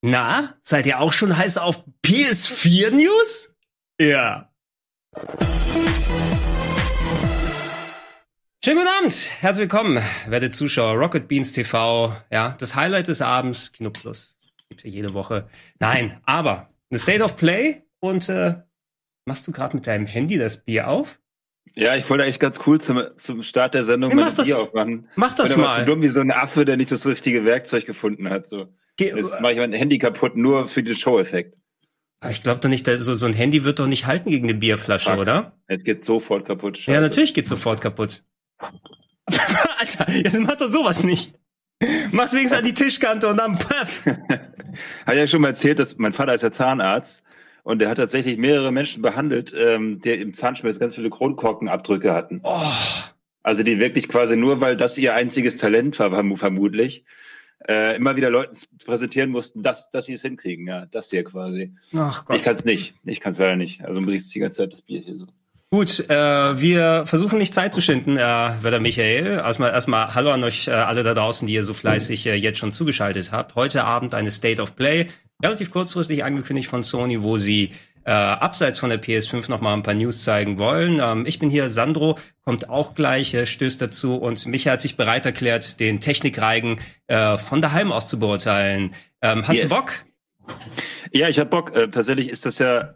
Na, seid ihr auch schon heiß auf PS4 News? Ja. Schönen guten Abend, herzlich willkommen, werte Zuschauer, Rocket Beans TV, ja, das Highlight des Abends, Kino Plus, gibt's ja jede Woche. Nein, aber eine State of Play und äh, machst du gerade mit deinem Handy das Bier auf? Ja, ich wollte eigentlich ganz cool zum, zum Start der Sendung ja, mach das, Bier aufmachen. Mach das mal. So dumm wie so ein Affe, der nicht das richtige Werkzeug gefunden hat. So. Ge Jetzt mache ich mein Handy kaputt, nur für den Show-Effekt. Ich glaube doch nicht, so, so ein Handy wird doch nicht halten gegen eine Bierflasche, Fuck. oder? Es geht sofort kaputt. Scheiße. Ja, natürlich geht sofort kaputt. Alter, jetzt mach doch sowas nicht. Mach's wenigstens an die Tischkante und dann puff. Habe ich ja schon mal erzählt, dass mein Vater ist ja Zahnarzt und der hat tatsächlich mehrere Menschen behandelt, ähm, der im Zahnschmelz ganz viele Kronkorkenabdrücke hatten. Oh. Also die wirklich quasi nur, weil das ihr einziges Talent war, vermutlich, äh, immer wieder Leuten präsentieren mussten, dass, dass sie es hinkriegen. Ja, das hier quasi. Ach Gott. Ich kann es nicht. Ich kann es leider nicht. Also muss ich die ganze Zeit das Bier hier so. Gut, äh, wir versuchen nicht Zeit zu schinden, äh, Werder Michael. Erstmal, erstmal Hallo an euch äh, alle da draußen, die ihr so fleißig äh, jetzt schon zugeschaltet habt. Heute Abend eine State of Play, relativ kurzfristig angekündigt von Sony, wo sie äh, abseits von der PS5 noch mal ein paar News zeigen wollen. Ähm, ich bin hier, Sandro kommt auch gleich, äh, stößt dazu und Micha hat sich bereit erklärt, den Technikreigen äh, von daheim aus zu beurteilen. Ähm, hast yes. du Bock? Ja, ich habe Bock. Äh, tatsächlich ist das ja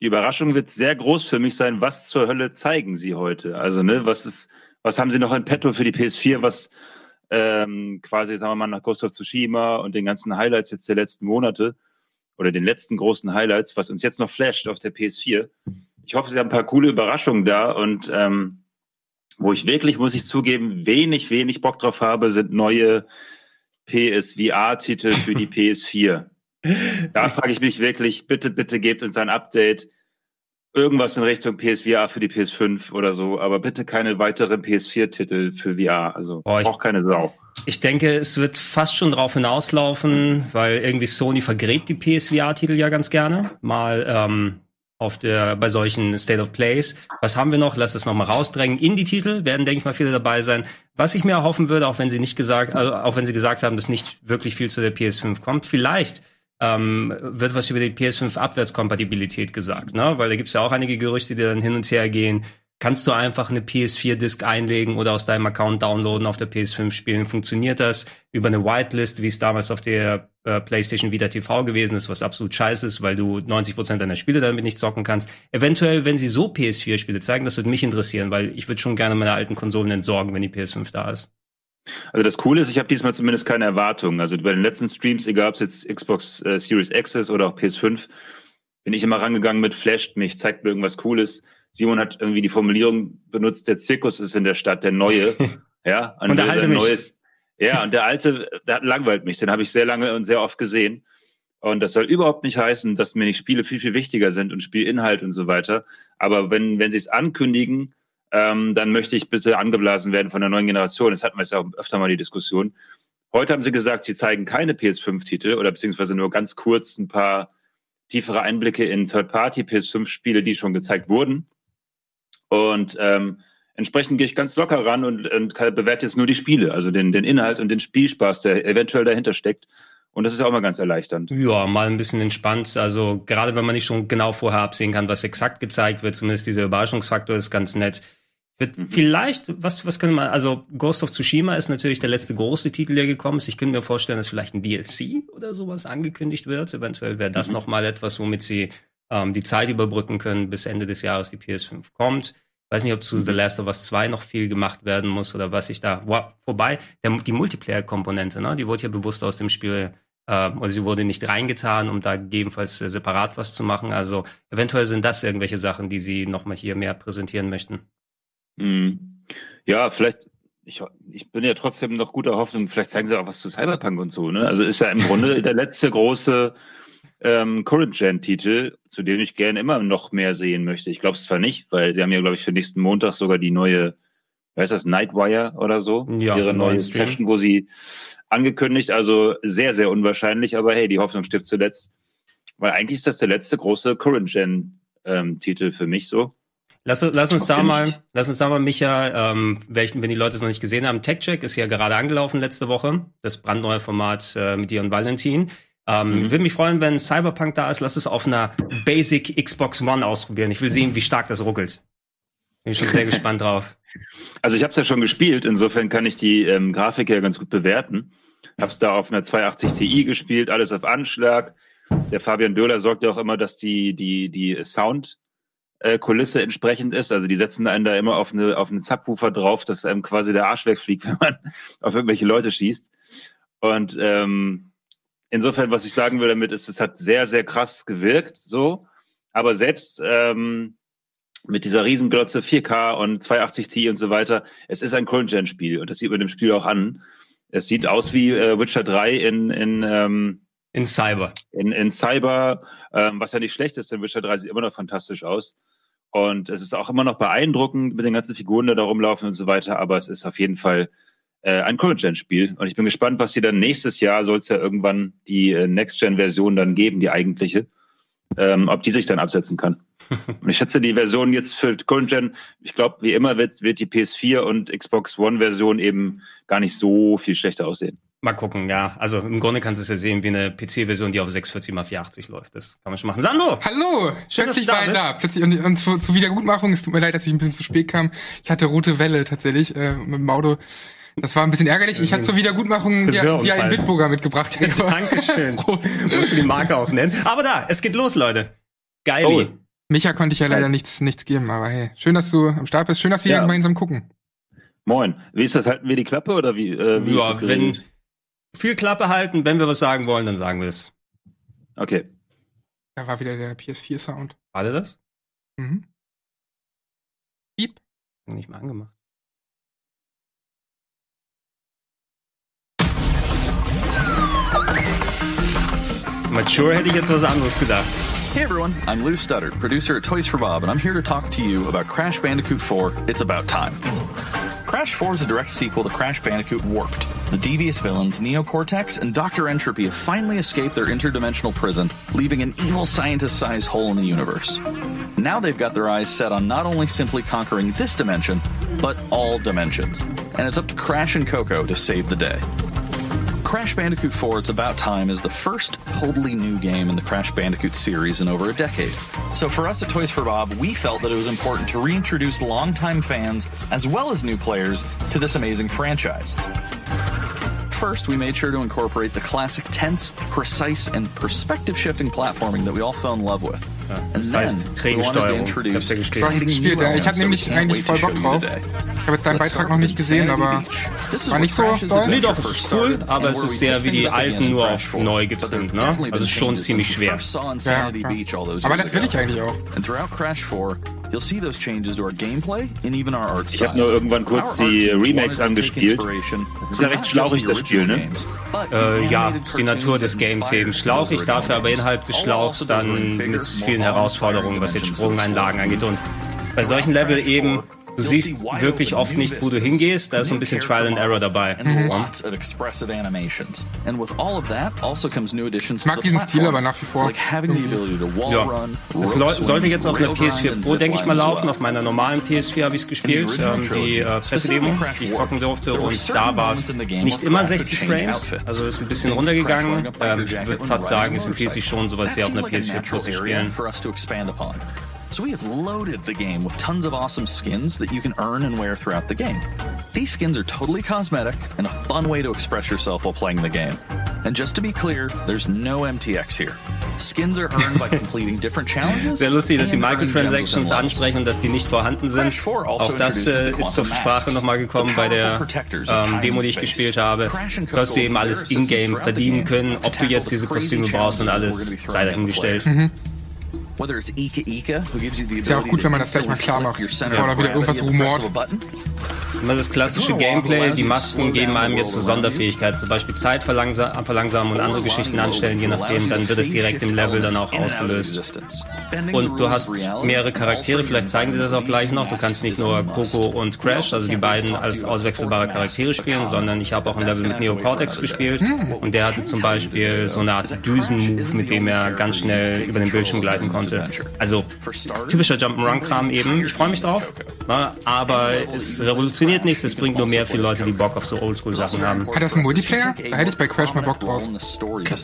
die Überraschung wird sehr groß für mich sein. Was zur Hölle zeigen Sie heute? Also, ne, was ist, was haben Sie noch in petto für die PS4, was ähm, quasi, sagen wir mal, nach Ghost of Tsushima und den ganzen Highlights jetzt der letzten Monate oder den letzten großen Highlights, was uns jetzt noch flasht auf der PS4. Ich hoffe, Sie haben ein paar coole Überraschungen da und ähm, wo ich wirklich, muss ich zugeben, wenig, wenig Bock drauf habe, sind neue PSVR-Titel für die PS4. Da frage ich mich wirklich, bitte, bitte gebt uns ein Update. Irgendwas in Richtung PSVR für die PS5 oder so, aber bitte keine weiteren PS4-Titel für VR. Also oh, auch keine Sau. Ich denke, es wird fast schon drauf hinauslaufen, weil irgendwie Sony vergräbt die PSVR-Titel ja ganz gerne. Mal ähm, auf der bei solchen State of Plays. Was haben wir noch? Lass es noch mal rausdrängen. Indie-Titel werden, denke ich mal, viele dabei sein. Was ich mir erhoffen würde, auch wenn sie nicht gesagt, also auch wenn sie gesagt haben, dass nicht wirklich viel zu der PS5 kommt, vielleicht ähm, wird was über die PS5-Abwärtskompatibilität gesagt, ne? Weil da gibt's ja auch einige Gerüchte, die dann hin und her gehen. Kannst du einfach eine PS4-Disk einlegen oder aus deinem Account downloaden, auf der PS5 spielen? Funktioniert das über eine Whitelist, wie es damals auf der äh, PlayStation Vita TV gewesen ist, was absolut scheiße ist, weil du 90 Prozent deiner Spiele damit nicht zocken kannst? Eventuell, wenn sie so PS4-Spiele zeigen, das würde mich interessieren, weil ich würde schon gerne meine alten Konsolen entsorgen, wenn die PS5 da ist. Also das Coole ist, ich habe diesmal zumindest keine Erwartungen. Also bei den letzten Streams, egal ob es jetzt Xbox äh, Series X ist oder auch PS5, bin ich immer rangegangen mit Flasht mich, zeigt mir irgendwas Cooles. Simon hat irgendwie die Formulierung benutzt, der Zirkus ist in der Stadt, der neue. ja, und der alte neues, Ja, und der alte, der langweilt mich, den habe ich sehr lange und sehr oft gesehen. Und das soll überhaupt nicht heißen, dass mir nicht Spiele viel, viel wichtiger sind und Spielinhalt und so weiter. Aber wenn, wenn sie es ankündigen, ähm, dann möchte ich bitte angeblasen werden von der neuen Generation. Das hatten wir jetzt auch öfter mal die Diskussion. Heute haben sie gesagt, sie zeigen keine PS5-Titel oder beziehungsweise nur ganz kurz ein paar tiefere Einblicke in Third-Party-PS5-Spiele, die schon gezeigt wurden. Und ähm, entsprechend gehe ich ganz locker ran und, und bewerte jetzt nur die Spiele, also den, den Inhalt und den Spielspaß, der eventuell dahinter steckt. Und das ist ja auch mal ganz erleichternd. Ja, mal ein bisschen entspannt. Also gerade wenn man nicht schon genau vorher absehen kann, was exakt gezeigt wird, zumindest dieser Überraschungsfaktor ist ganz nett. Wird mhm. vielleicht, was, was könnte man, also Ghost of Tsushima ist natürlich der letzte große Titel, der gekommen ist. Ich könnte mir vorstellen, dass vielleicht ein DLC oder sowas angekündigt wird. Eventuell wäre das mhm. nochmal etwas, womit sie ähm, die Zeit überbrücken können, bis Ende des Jahres die PS5 kommt. Weiß nicht, ob zu mhm. The Last of Us 2 noch viel gemacht werden muss oder was ich da. Wow, vorbei, der, die Multiplayer-Komponente, ne, die wurde ja bewusst aus dem Spiel äh, oder sie wurde nicht reingetan, um da gegebenenfalls äh, separat was zu machen. Also eventuell sind das irgendwelche Sachen, die sie nochmal hier mehr präsentieren möchten. Mhm. Ja, vielleicht, ich, ich bin ja trotzdem noch guter Hoffnung, vielleicht zeigen sie auch was zu Cyberpunk und so, ne? Also ist ja im Grunde der letzte große ähm, Current-Gen-Titel, zu dem ich gerne immer noch mehr sehen möchte. Ich glaube es zwar nicht, weil sie haben ja, glaube ich, für nächsten Montag sogar die neue, wer ist das, Nightwire oder so? Ja, ihre neue Session, wo sie angekündigt, also sehr, sehr unwahrscheinlich, aber hey, die Hoffnung stirbt zuletzt. Weil eigentlich ist das der letzte große Current-Gen-Titel ähm, für mich so. Lass, lass uns da mal, lass uns da mal, Micha, ähm, welchen, wenn die Leute es noch nicht gesehen haben, TechCheck ist ja gerade angelaufen letzte Woche, das brandneue Format äh, mit dir und Valentin. Ähm, mhm. Würde mich freuen, wenn Cyberpunk da ist. Lass es auf einer Basic Xbox One ausprobieren. Ich will sehen, wie stark das ruckelt. Bin schon sehr gespannt drauf. Also ich habe es ja schon gespielt. Insofern kann ich die ähm, Grafik ja ganz gut bewerten. Habe es da auf einer 280 Ti gespielt, alles auf Anschlag. Der Fabian Döhler sorgt ja auch immer, dass die die die Sound äh, Kulisse entsprechend ist. Also die setzen einen da immer auf eine auf einen Subwoofer drauf, dass einem quasi der Arsch wegfliegt, wenn man auf irgendwelche Leute schießt. Und ähm, insofern, was ich sagen will damit, ist, es hat sehr, sehr krass gewirkt, so. Aber selbst ähm, mit dieser Riesenglotze 4K und 280 Ti und so weiter, es ist ein Current-Gen-Spiel und das sieht man dem Spiel auch an. Es sieht aus wie äh, Witcher 3 in, in, ähm, in Cyber. In, in Cyber, ähm, was ja nicht schlecht ist, denn Witcher 3 sieht immer noch fantastisch aus. Und es ist auch immer noch beeindruckend mit den ganzen Figuren, die da rumlaufen und so weiter, aber es ist auf jeden Fall äh, ein Current-Gen-Spiel. Und ich bin gespannt, was sie dann nächstes Jahr, soll es ja irgendwann die äh, Next-Gen-Version dann geben, die eigentliche, ähm, ob die sich dann absetzen kann. und ich schätze, die Version jetzt für Current-Gen, ich glaube, wie immer wird, wird die PS4 und Xbox One-Version eben gar nicht so viel schlechter aussehen. Mal gucken, ja. Also im Grunde kannst du es ja sehen wie eine PC-Version, die auf 640 x 480 läuft. Das kann man schon machen. Sandro! Hallo! Plötzlich war da. Plötzlich, und, und zu, zur Wiedergutmachung, es tut mir leid, dass ich ein bisschen zu spät kam. Ich hatte rote Welle tatsächlich äh, mit dem Auto. Das war ein bisschen ärgerlich. Ich hatte zur Wiedergutmachung dir, dir einen Bitburger mitgebracht. Dankeschön. Musst du die Marke auch nennen. Aber da, es geht los, Leute. Geil. Oh. Micha konnte ich ja leider nichts, nichts geben, aber hey, schön, dass du am Start bist. Schön, dass wir ja. gemeinsam gucken. Moin. Wie ist das? Halten wir die Klappe oder wie? Äh, wie ja, wenn viel Klappe halten, wenn wir was sagen wollen, dann sagen wir es. Okay. Da war wieder der PS4-Sound. War der das? Mhm. Piep. Nicht mal angemacht. Mature hätte ich jetzt was anderes gedacht. Hey everyone, I'm Lou Studdard, producer at Toys for Bob, and I'm here to talk to you about Crash Bandicoot 4 It's About Time. Crash 4 is a direct sequel to Crash Bandicoot Warped. The devious villains, Neo Cortex and Dr. Entropy, have finally escaped their interdimensional prison, leaving an evil scientist sized hole in the universe. Now they've got their eyes set on not only simply conquering this dimension, but all dimensions. And it's up to Crash and Coco to save the day. Crash Bandicoot 4 It's About Time is the first totally new game in the Crash Bandicoot series in over a decade. So for us at Toys for Bob, we felt that it was important to reintroduce longtime fans as well as new players to this amazing franchise. First, we made sure to incorporate the classic tense, precise, and perspective shifting platforming that we all fell in love with. Ja, das heißt Trägensteuerung. Ich hab's ja gespielt. Ja. Ich hatte nämlich eigentlich voll Bock drauf. Ich habe jetzt deinen Beitrag noch nicht gesehen, aber war nicht so toll. Nee, doch, es ist cool, aber es ist sehr wie die alten nur auf neu getrimmt, ne? Also schon ziemlich schwer. Ja, aber das will ich eigentlich auch. You'll see those changes to our gameplay and even our art Ich habe nur irgendwann kurz die Remakes angespielt. Das ist ja recht schlauchig, das Spiel, ne? Äh, ja, die Natur des Games eben schlauchig, dafür aber innerhalb des Schlauchs dann mit vielen Herausforderungen, was jetzt Sprungeinlagen angeht. Und bei solchen Level eben Du siehst wirklich oft nicht, wo du hingehst. Da ist so ein bisschen Trial and Error dabei. Mhm. Also ich mag diesen Stil aber nach wie vor. Ja. Es sollte jetzt auf einer PS4 Pro, denke ich mal, laufen. Auf meiner normalen PS4 habe ich es gespielt. Ähm, die äh, Pressedemo, die ich zocken durfte. Und da war es nicht immer 60 Frames. Also ist ein bisschen runtergegangen. Ähm, ich würde fast sagen, es empfiehlt sich schon, sowas hier auf einer PS4 Pro zu spielen. So we have loaded the game with tons of awesome skins that you can earn and wear throughout the game. These skins are totally cosmetic and a fun way to express yourself while playing the game. And just to be clear, there's no MTX here. Skins are earned by completing different challenges. Sehr lustig, dass die Microtransactions ansprechen und dass die nicht vorhanden sind. Also Auch das äh, ist zur Sprache nochmal gekommen bei der ähm, Demo, die ich gespielt habe. Sollst du eben alles in-game verdienen können. Ob du jetzt diese Kostüme brauchst und alles, sei dahingestellt. Mhm. Ist ja auch gut, wenn man das gleich mal klar macht, bevor da wieder irgendwas rumort. Immer das klassische Gameplay, die Masken geben einem jetzt so Sonderfähigkeiten, zum Beispiel Zeit verlangsamen und andere Geschichten anstellen, je nachdem, dann wird es direkt im Level dann auch ausgelöst. Und du hast mehrere Charaktere, vielleicht zeigen sie das auch gleich noch. Du kannst nicht nur Coco und Crash, also die beiden als auswechselbare Charaktere spielen, sondern ich habe auch ein Level mit Neo Cortex gespielt und der hatte zum Beispiel so eine Art Düsenmove, mit dem er ganz schnell über den Bildschirm gleiten konnte. Also typischer Jump'n'Run-Kram eben. Ich freue mich drauf, aber es revolutioniert nichts, es bringt nur mehr für Leute, die Bock auf so Oldschool-Sachen haben. Hat das einen Multiplayer? Da hätte ich bei Crash mal Bock drauf.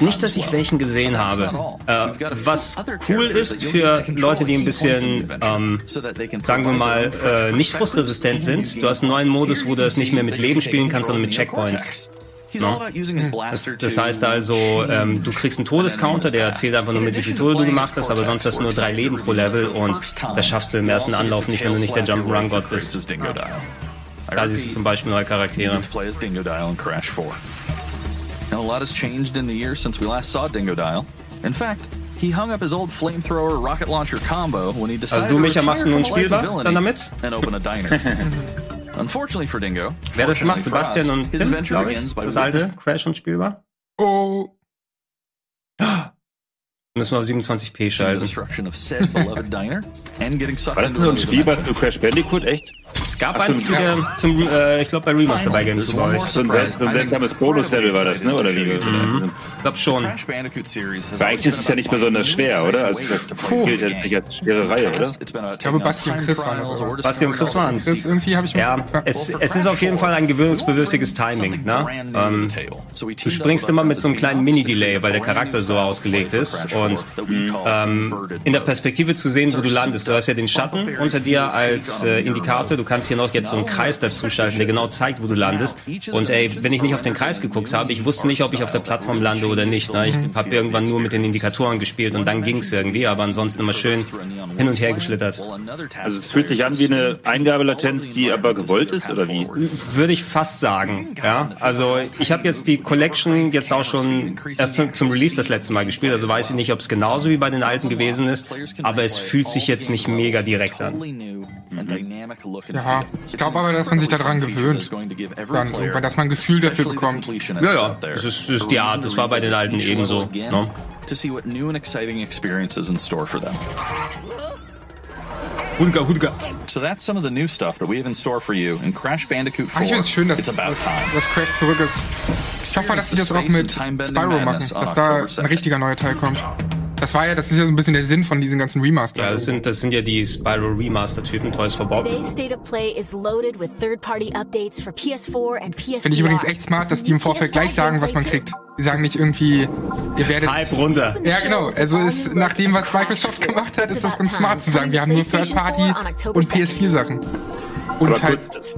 Nicht, dass ich welchen gesehen habe. Äh, was cool ist für Leute, die ein bisschen, ähm, sagen wir mal, äh, nicht frustresistent sind, du hast einen neuen Modus, wo du es nicht mehr mit Leben spielen kannst, sondern mit Checkpoints. No? Das, das, heißt also, ähm, du kriegst einen Todescounter, der zählt einfach nur mit, wie viel Tode du gemacht hast, aber sonst hast du nur drei Leben pro Level und das schaffst du im ersten Anlauf nicht, wenn du nicht der Jump'n'Run-Gott bist. Da siehst du zum Beispiel neue Charaktere. Now, a lot has changed in the years since we last saw Dingodile. In fact, he hung up his old flamethrower rocket launcher combo when he decided also du, Micha, machst du nun spielbar dann damit? and open a diner. Unfortunately for Dingo. Wer das gemacht? Sebastian und Tim, glaube ich. Das alte Crash und spielbar. Oh. Müssen wir auf 27p schalten. War das nur ein Spielbar zu Crash Bandicoot, echt? Es gab Ach, eins zu der, zum, äh, ich glaube bei Remaster bei Game bei euch. So ein, so ein seltsames Bonus-Level war das, ne? Oder wie? Mhm. Ich glaube schon. Weil eigentlich ist es ja nicht besonders schwer, oder? Also das gilt ja nicht als schwere Reihe, oder? Ich glaube, Basti und Chris waren es. Basti und Chris waren es. irgendwie habe ich Ja, es, es ist auf jeden Fall ein gewöhnungsbedürftiges Timing, ne? Ähm, du springst immer mit so einem kleinen Mini-Delay, weil der Charakter so ausgelegt ist und ähm, in der Perspektive zu sehen, wo du landest. Du hast ja den Schatten unter dir als äh, Indikator, du kannst hier noch jetzt so einen Kreis dazuschalten, der genau zeigt, wo du landest. Und ey, wenn ich nicht auf den Kreis geguckt habe, ich wusste nicht, ob ich auf der Plattform lande oder nicht. Ne? Ich habe irgendwann nur mit den Indikatoren gespielt und dann ging's irgendwie, aber ansonsten immer schön hin und her geschlittert. Also es fühlt sich an wie eine Eingabelatenz, die aber gewollt ist, oder wie? Würde ich fast sagen, ja. Also ich habe jetzt die Collection jetzt auch schon erst zum, zum Release das letzte Mal gespielt, also weiß ich nicht, ob es genauso wie bei den alten gewesen ist, aber es fühlt sich jetzt nicht mega direkt an. Mhm. Ja, ich glaube aber, dass man sich daran gewöhnt. Dann irgendwann, dass man ein Gefühl dafür bekommt. Ja, ja, das ist, das ist die Art, das war bei den alten ebenso. No? To see what new and exciting experiences in store for them. Hudga, Hudga. So that's some of the new stuff that we have in store for you in Crash Bandicoot 4. Ach, ich finde es schön, dass, dass, dass Crash zurück ist. Ich hoffe mal, dass sie das auch mit Spyro machen, dass da ein richtiger neuer Teil kommt. Das war ja, das ist ja so ein bisschen der Sinn von diesen ganzen Remaster. Ja, das sind, das sind ja die Spyro Remaster-Typen, Toys for Bob. Finde ich übrigens echt smart, dass die im Vorfeld gleich sagen, was man kriegt. Die sagen nicht irgendwie, ihr werdet. Hype runter. Ja, genau. Also ist, nach dem, was Microsoft gemacht hat, ist das ganz smart zu sagen. Wir haben nur Third-Party und PS4-Sachen. Und Aber halt. Kurz,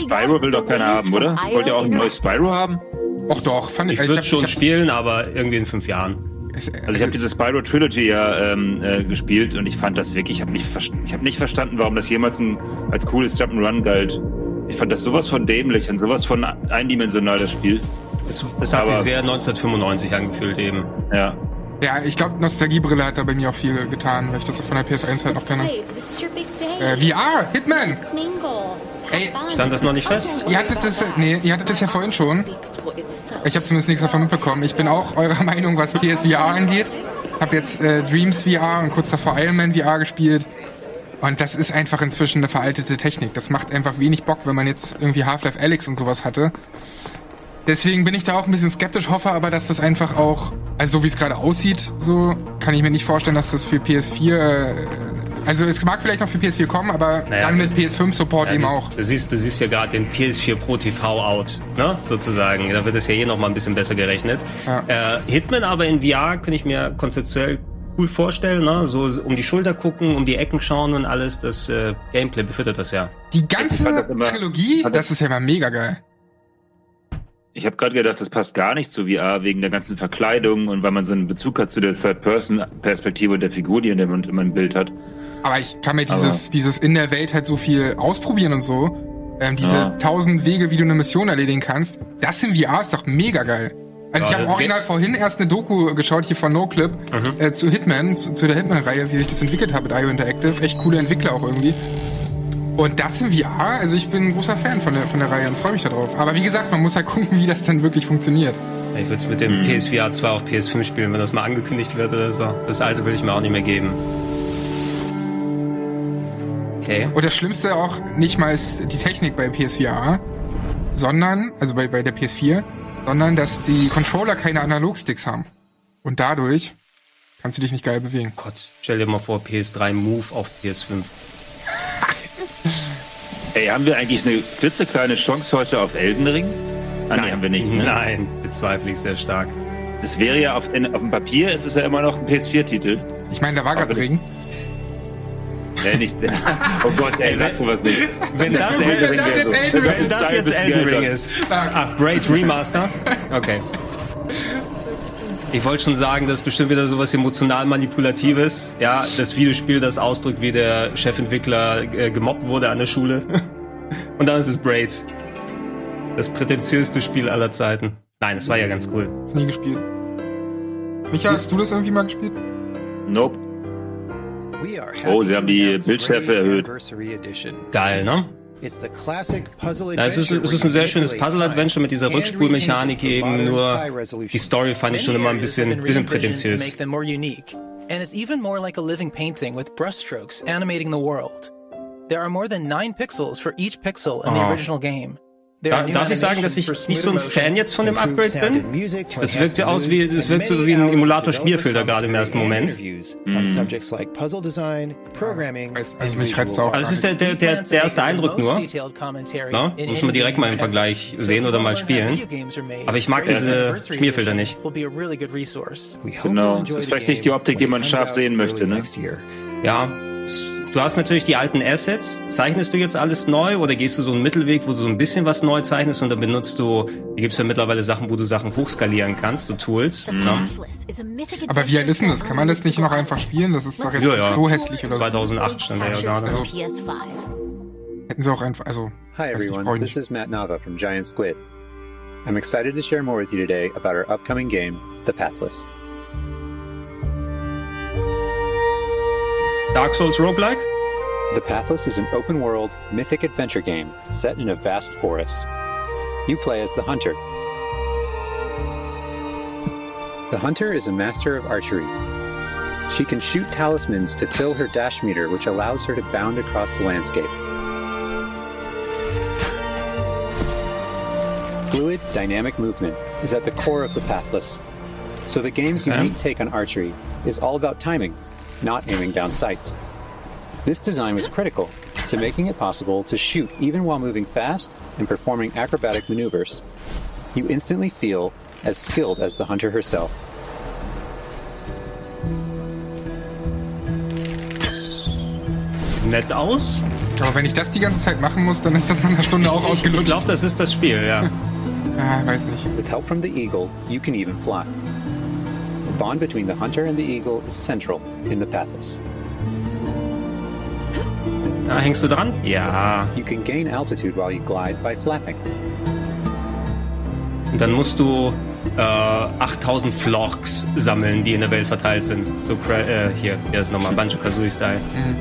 Spyro will doch keiner haben, oder? Wollt ihr auch ein neues Spyro haben? Och doch, fand ich. Ich würde schon spielen, aber irgendwie in fünf Jahren. Also, also ich habe diese Spyro Trilogy ja ähm, äh, gespielt und ich fand das wirklich, ich habe nicht, hab nicht verstanden, warum das jemals ein, als cooles Jump'n'Run galt. Ich fand das sowas von dämlich und sowas von eindimensional, das Spiel. Es, es hat Aber, sich sehr 1995 angefühlt eben. Ja. Ja, ich glaube, Nostalgiebrille hat da bei mir auch viel getan, weil ich das von der PS1 halt noch kenne. Äh, VR, Hitman! Ey, stand das noch nicht fest? Ihr hattet das, nee, ihr hattet das ja vorhin schon. Ich habe zumindest nichts davon mitbekommen. Ich bin auch eurer Meinung, was PSVR angeht. Hab jetzt äh, Dreams VR und kurz davor Iron Man VR gespielt. Und das ist einfach inzwischen eine veraltete Technik. Das macht einfach wenig Bock, wenn man jetzt irgendwie Half-Life Alyx und sowas hatte. Deswegen bin ich da auch ein bisschen skeptisch, hoffe aber, dass das einfach auch, also so wie es gerade aussieht, so kann ich mir nicht vorstellen, dass das für PS4 äh, also es mag vielleicht noch für PS4 kommen, aber naja, dann mit PS5-Support ja, eben auch. Du siehst, du siehst ja gerade den PS4 Pro TV out, ne? Sozusagen. Da wird es ja hier noch mal ein bisschen besser gerechnet. Ja. Äh, Hitman aber in VR könnte ich mir konzeptuell cool vorstellen, ne? So um die Schulter gucken, um die Ecken schauen und alles. Das äh, Gameplay befüttert das ja. Die ganze das immer, Trilogie, das ist ja immer mega geil. Ich habe gerade gedacht, das passt gar nicht zu VR wegen der ganzen Verkleidung und weil man so einen Bezug hat zu der Third-Person-Perspektive der Figur, die man immer ein Bild hat. Aber ich kann mir dieses, dieses in der Welt halt so viel ausprobieren und so. Ähm, diese tausend ja. Wege, wie du eine Mission erledigen kannst. Das in VR ist doch mega geil. Also ja, ich habe original vorhin erst eine Doku geschaut hier von NoClip mhm. äh, zu Hitman, zu, zu der Hitman-Reihe, wie sich das entwickelt hat mit IO Interactive. Echt coole Entwickler auch irgendwie. Und das in VR, also ich bin ein großer Fan von der, von der Reihe und freue mich darauf. Aber wie gesagt, man muss halt gucken, wie das dann wirklich funktioniert. Ich würde es mit dem mhm. PSVR 2 auf PS5 spielen, wenn das mal angekündigt wird oder so. Das alte will ich mir auch nicht mehr geben. Okay. Und das Schlimmste auch nicht mal ist die Technik bei PSVR, sondern, also bei, bei der PS4, sondern dass die Controller keine Analogsticks haben. Und dadurch kannst du dich nicht geil bewegen. Gott, stell dir mal vor, PS3 Move auf PS5. Ey, haben wir eigentlich eine klitzekleine Chance heute auf Elden Ring? Ah, Nein, nee, haben wir nicht. Ne? Nein, bezweifle ich sehr stark. Es wäre ja auf, in, auf dem Papier ist es ja immer noch ein PS4-Titel. Ich meine, da war gerade Ring. Nee, nicht. Oh Gott, ey, sag sowas nicht. Wenn das, das, wenn, das, jetzt, Elden Ring, wenn das jetzt Elden Ring ist. Ach, Braid Remaster? Okay. Ich wollte schon sagen, das ist bestimmt wieder sowas emotional manipulatives. Ja, das Videospiel, das ausdrückt, wie der Chefentwickler äh, gemobbt wurde an der Schule. Und dann ist es Braid. Das prätentiöseste Spiel aller Zeiten. Nein, es war ja ganz cool. Ist nie gespielt. Micha, hast du das irgendwie mal gespielt? Nope. Oh, sie haben die Bildschärfe erhöht. Geil, ne? Ja, es, ist, es ist ein sehr schönes Puzzle-Adventure mit dieser Rückspulmechanik eben, nur die Story fand ich schon immer ein bisschen, bisschen prätentiös. And it's even more like a living painting with brushstrokes animating the world. There are more than nine pixels for each pixel in the original game. Da, darf ich sagen, dass ich nicht so ein Fan jetzt von dem Upgrade bin? Das wirkt ja aus wie, das wirkt so wie ein Emulator-Spielfilter gerade im ersten Moment. Mhm. Also mich reizt auch. Also es ist der, der, der, der erste Eindruck nur. Na? Muss man direkt mal im Vergleich sehen oder mal spielen. Aber ich mag diese Schmierfilter nicht. Genau. Das ist vielleicht nicht die Optik, die man scharf sehen möchte, ne? Ja, Du hast natürlich die alten Assets. Zeichnest du jetzt alles neu oder gehst du so einen Mittelweg, wo du so ein bisschen was neu zeichnest und dann benutzt du, hier gibt es ja mittlerweile Sachen, wo du Sachen hochskalieren kannst, so Tools. Mhm. Aber wie alt ist denn das? Kann man das nicht noch einfach spielen? Das ist doch jetzt ja, ja. so hässlich oder 2008 stand er ja gerade. Also, hätten sie auch einfach, also. Hi everyone, this is Matt Nava from Giant Squid. I'm excited to share more with you today about our upcoming game, The Pathless. Dark Souls roguelike? The Pathless is an open world, mythic adventure game set in a vast forest. You play as the Hunter. The Hunter is a master of archery. She can shoot talismans to fill her dash meter, which allows her to bound across the landscape. Fluid, dynamic movement is at the core of the Pathless. So the game's unique take on archery is all about timing not aiming down sights. This design was critical to making it possible to shoot even while moving fast and performing acrobatic maneuvers. You instantly feel as skilled as the hunter herself. Nett aus. Aber wenn ich das die ganze Zeit machen muss, dann ist das nach einer Stunde ich, auch ausgelutscht. Ich glaube, das ist das Spiel, ja. ah, weiß nicht. With help from the eagle, you can even fly. Bond between the hunter and the eagle is central in the pathos. Ah, hängst du dran? Ja. You can gain altitude while you glide by flapping. Und dann musst du äh, 8000 Florks sammeln, die in der Welt verteilt sind. So, äh, hier, hier ist nochmal Banjo-Kazooie-Style. Mhm.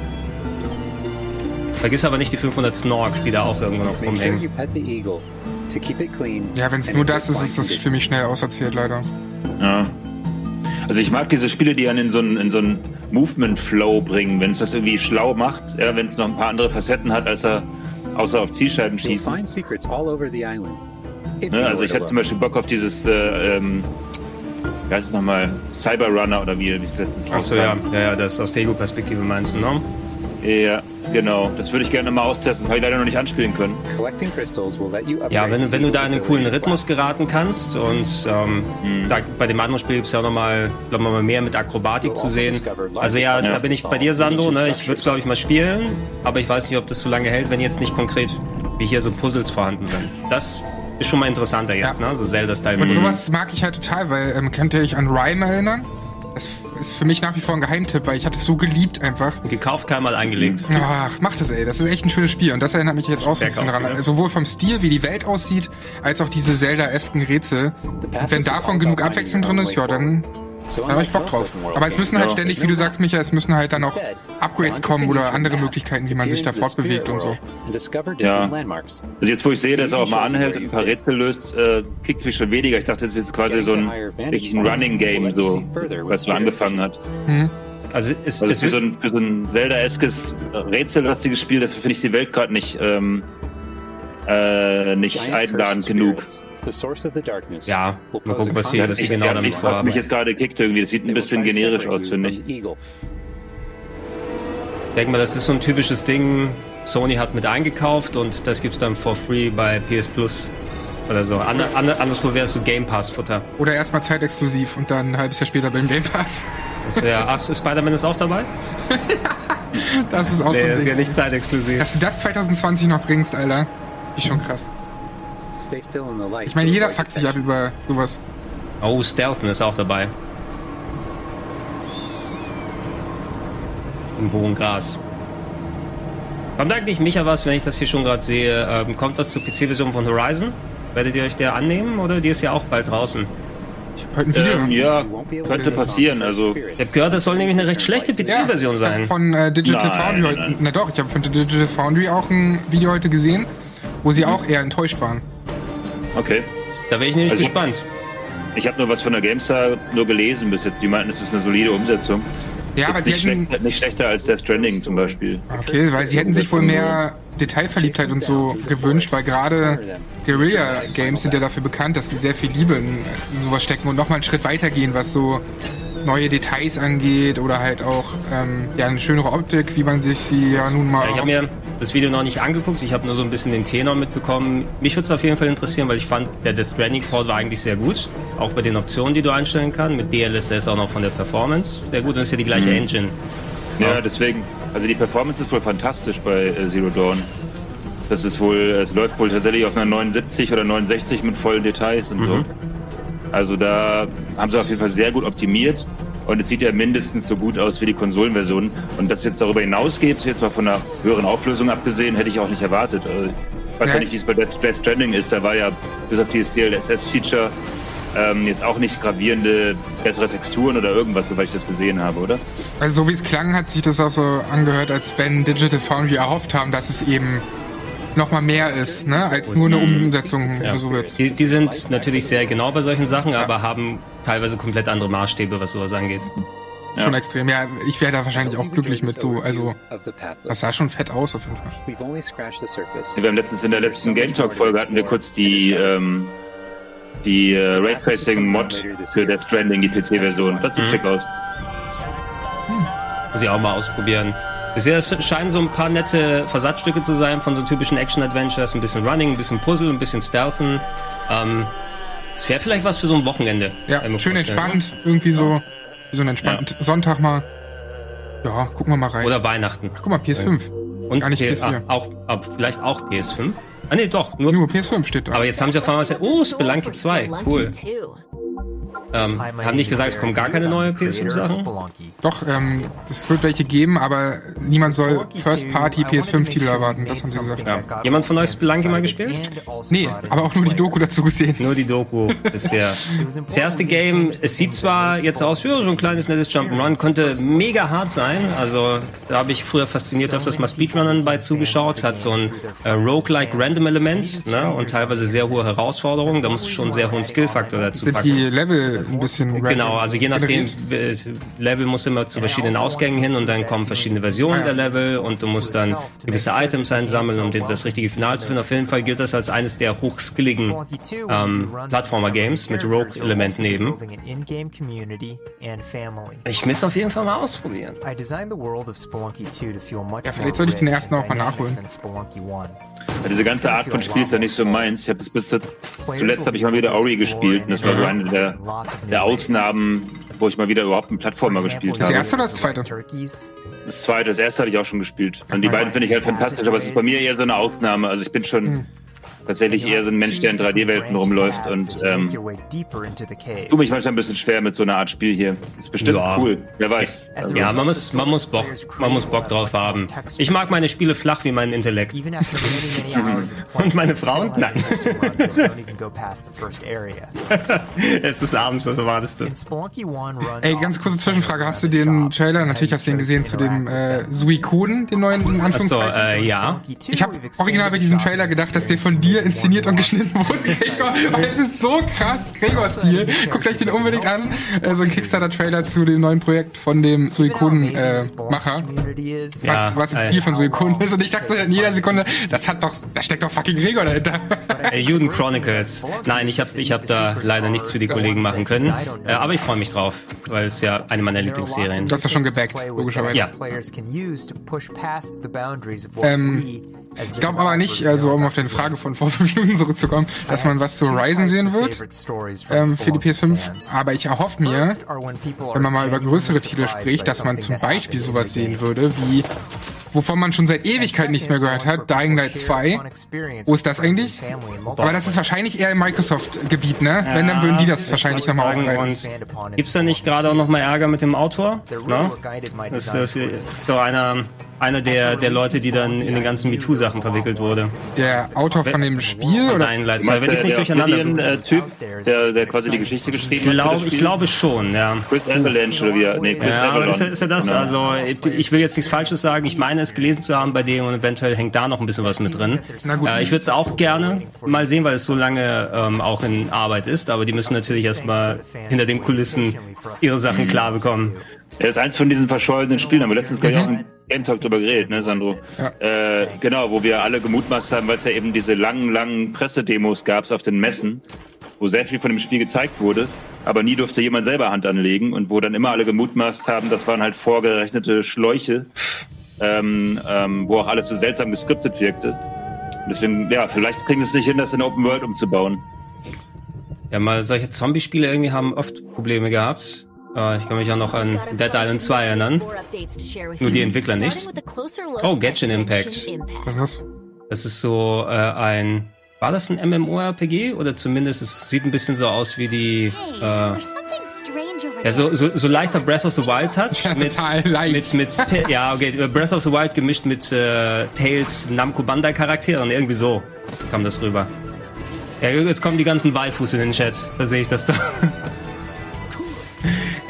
Vergiss aber nicht die 500 Snorks, die da auch irgendwo noch rumhängen. Ja, wenn es nur das ist, ist das für mich schnell auserzählt, leider. Ja. Also ich mag diese Spiele, die einen in so einen, in so einen Movement-Flow bringen, wenn es das irgendwie schlau macht, ja, wenn es noch ein paar andere Facetten hat, als er außer auf Zielscheiben schießen. Ne, also ich hatte zum Beispiel Bock auf dieses, äh, ähm, wie heißt es nochmal, Cyberrunner oder wie, wie es letztens Achso, ja. ja, ja, das aus der Ego-Perspektive meinst du, ne? Ja, genau. Das würde ich gerne mal austesten. Das habe ich leider noch nicht anspielen können. Ja, wenn, wenn du da in einen coolen Rhythmus geraten kannst und ähm, mhm. da, bei dem anderen Spiel gibt es ja auch nochmal, glaube mal mehr mit Akrobatik zu sehen. Also ja, ja, da bin ich bei dir, Sando. Ne? Ich würde es, glaube ich, mal spielen, aber ich weiß nicht, ob das so lange hält, wenn jetzt nicht konkret wie hier so Puzzles vorhanden sind. Das ist schon mal interessanter jetzt, ja. ne? So Zelda-Style. Und sowas mag ich halt total, weil ähm, könnt ihr euch an Rhyme erinnern? Das ist für mich nach wie vor ein Geheimtipp, weil ich hatte es so geliebt einfach. Gekauft, keinmal eingelegt. Ach, mach das, ey. Das ist echt ein schönes Spiel. Und das erinnert mich jetzt auch so ein bisschen dran. Wieder. Sowohl vom Stil, wie die Welt aussieht, als auch diese Zelda-esken Rätsel. Und wenn davon genug Abwechslung drin ist, ja, dann da habe ich Bock drauf. Aber es müssen halt ständig, wie du sagst, Micha, es müssen halt dann auch Upgrades kommen oder andere Möglichkeiten, wie man sich da fortbewegt und so. Ja. Also jetzt, wo ich sehe, dass er auch mal anhält und ein paar Rätsel löst, äh, kickt es mich schon weniger. Ich dachte, das ist jetzt quasi so ein richtig ein Running Game, so, was so angefangen hat. Mhm. Also es, ist für so ein, so ein Zelda-eskes rätsellastiges Spiel, dafür finde ich die Welt gerade nicht, ähm, äh, nicht einladend genug. Ja, mal gucken, was sie, was sie genau damit vorhaben. mich jetzt gerade kickt irgendwie. Das sieht ein bisschen generisch aus, finde ich. Ich denke mal, das ist so ein typisches Ding, Sony hat mit eingekauft und das gibt's dann for free bei PS Plus oder so. Ander, ander, anderswo wäre es so Game Pass-Futter. Oder erstmal zeitexklusiv und dann ein halbes Jahr später beim Game Pass. Das wäre. Ach, Spider-Man ist auch dabei? das ist auch nee, so das ist ja nicht zeitexklusiv. Dass du das 2020 noch bringst, Alter. Ist schon krass. Ich meine, jeder fuckt sich ab über sowas. Oh, Stealthen ist auch dabei. Im hohen Gras. Kommt eigentlich Micha was, wenn ich das hier schon gerade sehe? Ähm, kommt was zur PC-Version von Horizon? Werdet ihr euch der annehmen oder die ist ja auch bald draußen? Ich habe heute ein Video. Ähm, ja, könnte passieren. Also ich habe gehört, das soll nämlich eine recht schlechte PC-Version ja, sein. Von äh, Digital nein, Foundry. Nein, nein. Na doch, ich habe von Digital Foundry auch ein Video heute gesehen, wo sie mhm. auch eher enttäuscht waren. Okay. Da wäre ich nämlich also gespannt. Ich habe nur was von der GameStar nur gelesen bis jetzt. Die meinten, es ist eine solide Umsetzung. Ja, aber sie nicht, hätten, schlecht, nicht schlechter als Death Stranding zum Beispiel. Okay, weil sie hätten sich wohl mehr Detailverliebtheit und so gewünscht, weil gerade Guerilla Games sind ja dafür bekannt, dass sie sehr viel Liebe in, in sowas stecken und nochmal einen Schritt weitergehen, was so neue Details angeht oder halt auch ähm, ja, eine schönere Optik, wie man sich sie ja nun mal. Ja, ich habe mir das Video noch nicht angeguckt, ich habe nur so ein bisschen den Tenor mitbekommen. Mich würde es auf jeden Fall interessieren, weil ich fand, der Death Stranding Port war eigentlich sehr gut. Auch bei den Optionen, die du einstellen kannst, mit DLSS auch noch von der Performance. Sehr gut, und ist ja die gleiche mhm. Engine. Ja, deswegen. Also die Performance ist wohl fantastisch bei äh, Zero Dawn. Das ist wohl, es läuft wohl tatsächlich auf einer 79 oder 69 mit vollen Details und mhm. so. Also da haben sie auf jeden Fall sehr gut optimiert und es sieht ja mindestens so gut aus wie die Konsolenversion. Und dass jetzt darüber hinausgeht, jetzt mal von einer höheren Auflösung abgesehen, hätte ich auch nicht erwartet. Also ich weiß ja, ja nicht, wie es bei Death Stranding ist. Da war ja bis auf dieses DLSS-Feature ähm, jetzt auch nicht gravierende bessere Texturen oder irgendwas, soweit ich das gesehen habe, oder? Also so wie es klang, hat sich das auch so angehört, als wenn Digital Foundry erhofft haben, dass es eben nochmal mehr ist, ne, als nur eine Umsetzung ja. so wird. Die, die, sind natürlich sehr genau bei solchen Sachen, ja. aber haben teilweise komplett andere Maßstäbe, was sowas angeht. Ja. Schon extrem. Ja, ich wäre da wahrscheinlich auch glücklich mit so. Also, das sah schon fett aus auf jeden Fall. Wir haben letztens in der letzten Game Talk Folge hatten wir kurz die ähm, die äh, Raytracing Mod für Death Stranding, die PC-Version. Das sieht mhm. schick aus. Hm. Muss ich auch mal ausprobieren. Bisher scheinen so ein paar nette Versatzstücke zu sein von so typischen Action-Adventures. Ein bisschen Running, ein bisschen Puzzle, ein bisschen Stealthen. Ähm, es wäre vielleicht was für so ein Wochenende. Ja, schön entspannt. Ne? Irgendwie so, wie so ein entspannten ja. Sonntag mal. Ja, gucken wir mal rein. Oder Weihnachten. Ach, guck mal, PS5. Und Gar nicht PS, PS4. Ah, auch, auch, vielleicht auch PS5. Ah nee, doch. Nur, nur PS5 steht da. Aber jetzt haben sie auf einmal gesagt, oh, Spelunky 2. Cool. Ähm, haben nicht gesagt, es kommen gar keine neue PS5-Sachen? Doch, ähm, es wird welche geben, aber niemand soll First-Party PS5-Titel erwarten. Das haben sie gesagt. Ja. Jemand von euch Spelunky mal gespielt? Nee, aber auch nur die Doku dazu gesehen. Nur die Doku bisher. Das erste Game, es sieht zwar jetzt aus, ja, so ein kleines nettes Jump'n'Run, könnte mega hart sein. Also da habe ich früher fasziniert öfters mal Speedrunnern bei zugeschaut. Hat so ein äh, Roguelike Random-Element ne? und teilweise sehr hohe Herausforderungen. Da musst du schon einen sehr hohen Skill-Faktor dazu packen. Sind die Level ein bisschen. Genau, also je nachdem, Level muss immer zu verschiedenen Ausgängen hin und dann kommen verschiedene Versionen der Level und du musst dann gewisse Items einsammeln, um das richtige Final zu finden. Auf jeden Fall gilt das als eines der hochskilligen ähm, Plattformer-Games mit Rogue-Elementen eben. Ich muss auf jeden Fall mal ausprobieren. Ja, vielleicht sollte ich den ersten auch mal nachholen. Ja, diese ganze Art von Spiel ist ja nicht so meins. Ich habe bis, bis zuletzt habe ich mal wieder Ori gespielt und das war so eine der, der Ausnahmen, wo ich mal wieder überhaupt einen Plattformer gespielt habe. Das erste oder das zweite? Das zweite, das erste hatte ich auch schon gespielt. Und die beiden finde ich halt fantastisch, aber es ist bei mir eher so eine Ausnahme. Also ich bin schon hm tatsächlich eher so ein Mensch, der in 3D-Welten rumläuft und ähm, tue mich manchmal ein bisschen schwer mit so einer Art Spiel hier. Ist bestimmt ja. cool, wer weiß. Also ja, man muss, man muss Bock, man muss Bock drauf haben. Ich mag meine Spiele flach wie mein Intellekt. und meine Frauen? Nein. es ist abends, was erwartest du? Ey, ganz kurze Zwischenfrage. Hast du den Trailer, natürlich hast du den gesehen, zu dem äh, Suikoden, den neuen in Anführungszeichen? Achso, äh, ja. Ich habe original bei diesem Trailer gedacht, dass der von dir hier inszeniert und geschnitten wurde, Gregor. Es ist so krass, Gregor-Stil. Guckt euch den unbedingt an. Äh, so ein Kickstarter-Trailer zu dem neuen Projekt von dem Suikoden-Macher. Äh, was, was im Stil von Suikoden ist. Und ich dachte in jeder Sekunde, das hat doch, da steckt doch fucking Gregor dahinter. Äh, Juden Chronicles. Nein, ich habe ich hab da leider nichts für die Kollegen machen können. Äh, aber ich freue mich drauf, weil es ja eine meiner Lieblingsserien. Du hast ja schon gebackt, logischerweise. Ja. Ähm, ich glaube aber nicht, also um auf deine Frage von vor fünf Minuten zurückzukommen, dass man was zu Horizon sehen wird ähm, für die PS5. Aber ich erhoffe mir, wenn man mal über größere Titel spricht, dass man zum Beispiel sowas sehen würde, wie wovon man schon seit Ewigkeit nichts mehr gehört hat, Dying Light 2. Wo ist das eigentlich? Aber das ist wahrscheinlich eher im Microsoft-Gebiet, ne? Ja, Wenn, dann würden die das wahrscheinlich nochmal aufgreifen. Gibt's da nicht gerade auch nochmal Ärger mit dem Autor? Ne? Das ist so einer einer der, der Leute, die dann in den ganzen MeToo-Sachen verwickelt wurde. Der Autor von dem Spiel? Oder? Nein, leider. Wenn ich nicht durcheinander... Der Typ, der, der quasi die Geschichte geschrieben glaub, hat. Ich glaube schon, ja. Chris Avalanche oder wie? Nee, Chris ja, Ist, er, ist er das? Genau. Also, ich will jetzt nichts Falsches sagen. Ich meine, es gelesen zu haben bei dem und eventuell hängt da noch ein bisschen was mit drin. Na gut. Äh, ich würde es auch gerne mal sehen, weil es so lange ähm, auch in Arbeit ist. Aber die müssen natürlich erstmal hinter den Kulissen ihre Sachen klar bekommen. Er ist eins von diesen verschollenen Spielen, aber letztens mhm. auch im Game Talk drüber geredet, ne, Sandro? Ja. Äh, genau, wo wir alle gemutmaßt haben, weil es ja eben diese langen, langen Pressedemos gab auf den Messen, wo sehr viel von dem Spiel gezeigt wurde, aber nie durfte jemand selber Hand anlegen und wo dann immer alle gemutmaßt haben, das waren halt vorgerechnete Schläuche, ähm, ähm, wo auch alles so seltsam geskriptet wirkte. Und deswegen, ja, vielleicht kriegen sie es nicht hin, das in Open World umzubauen. Ja, mal solche Zombie-Spiele irgendwie haben oft Probleme gehabt. Uh, ich kann mich auch noch an Dead Island 2 erinnern. Nur die Entwickler nicht. Oh, Genshin Impact. Was ist das? Das ist so äh, ein... War das ein MMORPG? Oder zumindest es sieht ein bisschen so aus wie die... Äh, ja, so, so, so leichter Breath of the Wild Touch. Ja, mit, leicht. mit, mit, ja, okay, Breath of the Wild gemischt mit äh, Tales Namco Bandai Charakteren. Irgendwie so kam das rüber. Ja, jetzt kommen die ganzen Waifus in den Chat. Da sehe ich das doch.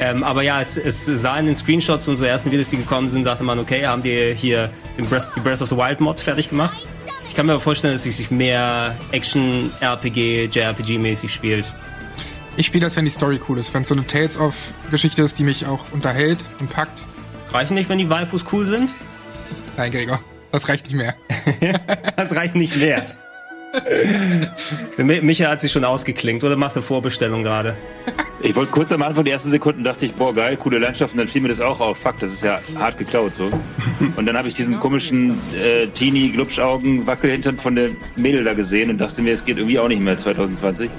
Ähm, aber ja, es, es sah in den Screenshots und so ersten Videos, die gekommen sind, dachte man, okay, haben die hier den Breath, die Breath of the Wild Mod fertig gemacht. Ich kann mir aber vorstellen, dass es sich mehr Action-RPG, JRPG-mäßig spielt. Ich spiele das, wenn die Story cool ist. Wenn es so eine Tales of Geschichte ist, die mich auch unterhält und packt. Reichen nicht, wenn die Waifus cool sind? Nein, Gregor. Das reicht nicht mehr. das reicht nicht mehr. Micha hat sich schon ausgeklingt oder macht eine Vorbestellung gerade? Ich wollte kurz am Anfang, die ersten Sekunden, dachte ich, boah, geil, coole Landschaft, und dann fiel mir das auch auf. Fuck, das ist ja hart geklaut so. Und dann habe ich diesen komischen äh, Teenie Glubschaugen Wackelhintern von der Mädel da gesehen und dachte mir, es geht irgendwie auch nicht mehr 2020.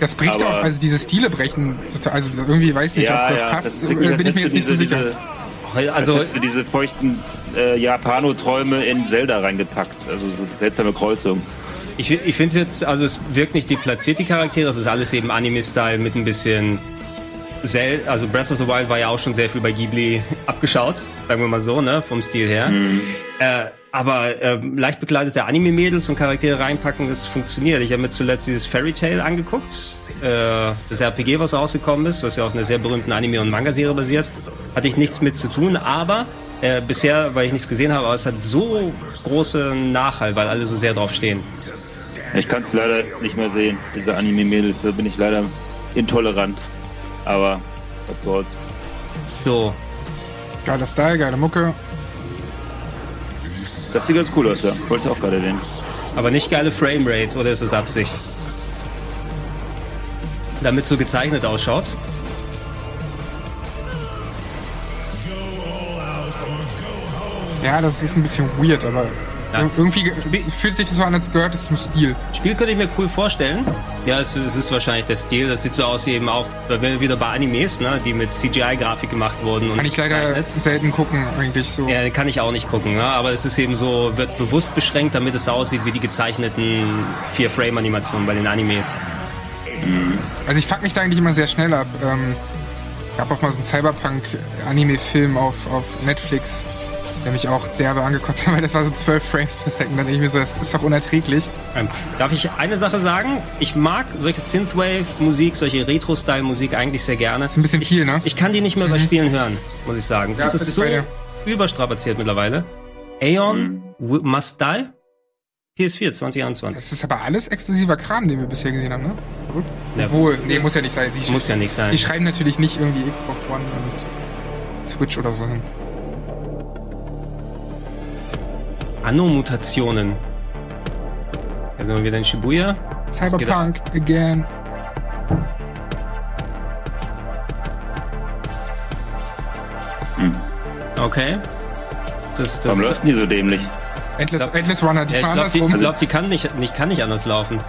Das bricht Aber, auch, also diese Stile brechen total, also irgendwie weiß ich nicht, ja, ob das ja, passt, das wirklich, bin ich mir jetzt nicht so sicher. Diese, also diese feuchten äh, Japano-Träume in Zelda reingepackt, also so seltsame Kreuzung. Ich, ich finde es jetzt, also es wirkt nicht deplatziert, die Charaktere, es ist alles eben Anime-Style mit ein bisschen Sel also Breath of the Wild war ja auch schon sehr viel bei Ghibli abgeschaut, sagen wir mal so, ne, vom Stil her. Mhm. Äh, aber äh, leicht bekleidete Anime-Mädels und Charaktere reinpacken, das funktioniert. Ich habe mir zuletzt dieses Fairy Tail angeguckt, äh, das RPG, was rausgekommen ist, was ja auf einer sehr berühmten Anime- und Manga-Serie basiert. Hatte ich nichts mit zu tun, aber äh, bisher, weil ich nichts gesehen habe, aber es hat so große Nachhall, weil alle so sehr drauf stehen. Ich kann es leider nicht mehr sehen, diese Anime-Mädels, da bin ich leider intolerant. Aber was soll's. So. Geiler Style, geile Mucke. Das sieht ganz cool aus, ja. Wollte ich auch gerade sehen. Aber nicht geile Framerates, oder ist es Absicht? Damit so gezeichnet ausschaut. Ja, das ist ein bisschen weird, aber ja. Irgendwie fühlt sich das so an, als gehört es zum Stil. Spiel könnte ich mir cool vorstellen. Ja, es, es, ist wahrscheinlich der Stil. Das sieht so aus wie eben auch, wenn wir wieder bei Animes, ne, die mit CGI-Grafik gemacht wurden. kann ich leider gezeichnet. selten gucken, eigentlich so. Ja, kann ich auch nicht gucken, ne? aber es ist eben so, wird bewusst beschränkt, damit es aussieht wie die gezeichneten 4-Frame-Animationen bei den Animes. Also ich fuck mich da eigentlich immer sehr schnell ab. Ähm, gab auch mal so einen Cyberpunk-Anime-Film auf, auf Netflix der mich auch derbe angekotzt hat, weil das war so 12 Frames per Second. Dann denke ich mir so, das ist doch unerträglich. Ähm, darf ich eine Sache sagen? Ich mag solche Synthwave-Musik, solche Retro-Style-Musik eigentlich sehr gerne. Das ist ein bisschen viel, ne? Ich kann die nicht mehr mhm. bei Spielen hören, muss ich sagen. Das ja, ist, so überstrapaziert mittlerweile. Aeon mhm. Must Die? PS4 2021. Das ist aber alles exklusiver Kram, den wir bisher gesehen haben, ne? Ja, Obwohl, nee, muss ja nicht sein. Sie muss ja nicht sein. Die schreiben natürlich nicht irgendwie Xbox One und Switch oder so hin. Anno-Mutationen. Da sind wir wieder in Shibuya. Cyberpunk again. Hm. Okay. Das, das Warum läuft die so dämlich? Endless, glaub, Endless Runner, die ja, fahren ich glaube, die, glaub, die kann nicht, nicht, kann nicht anders laufen.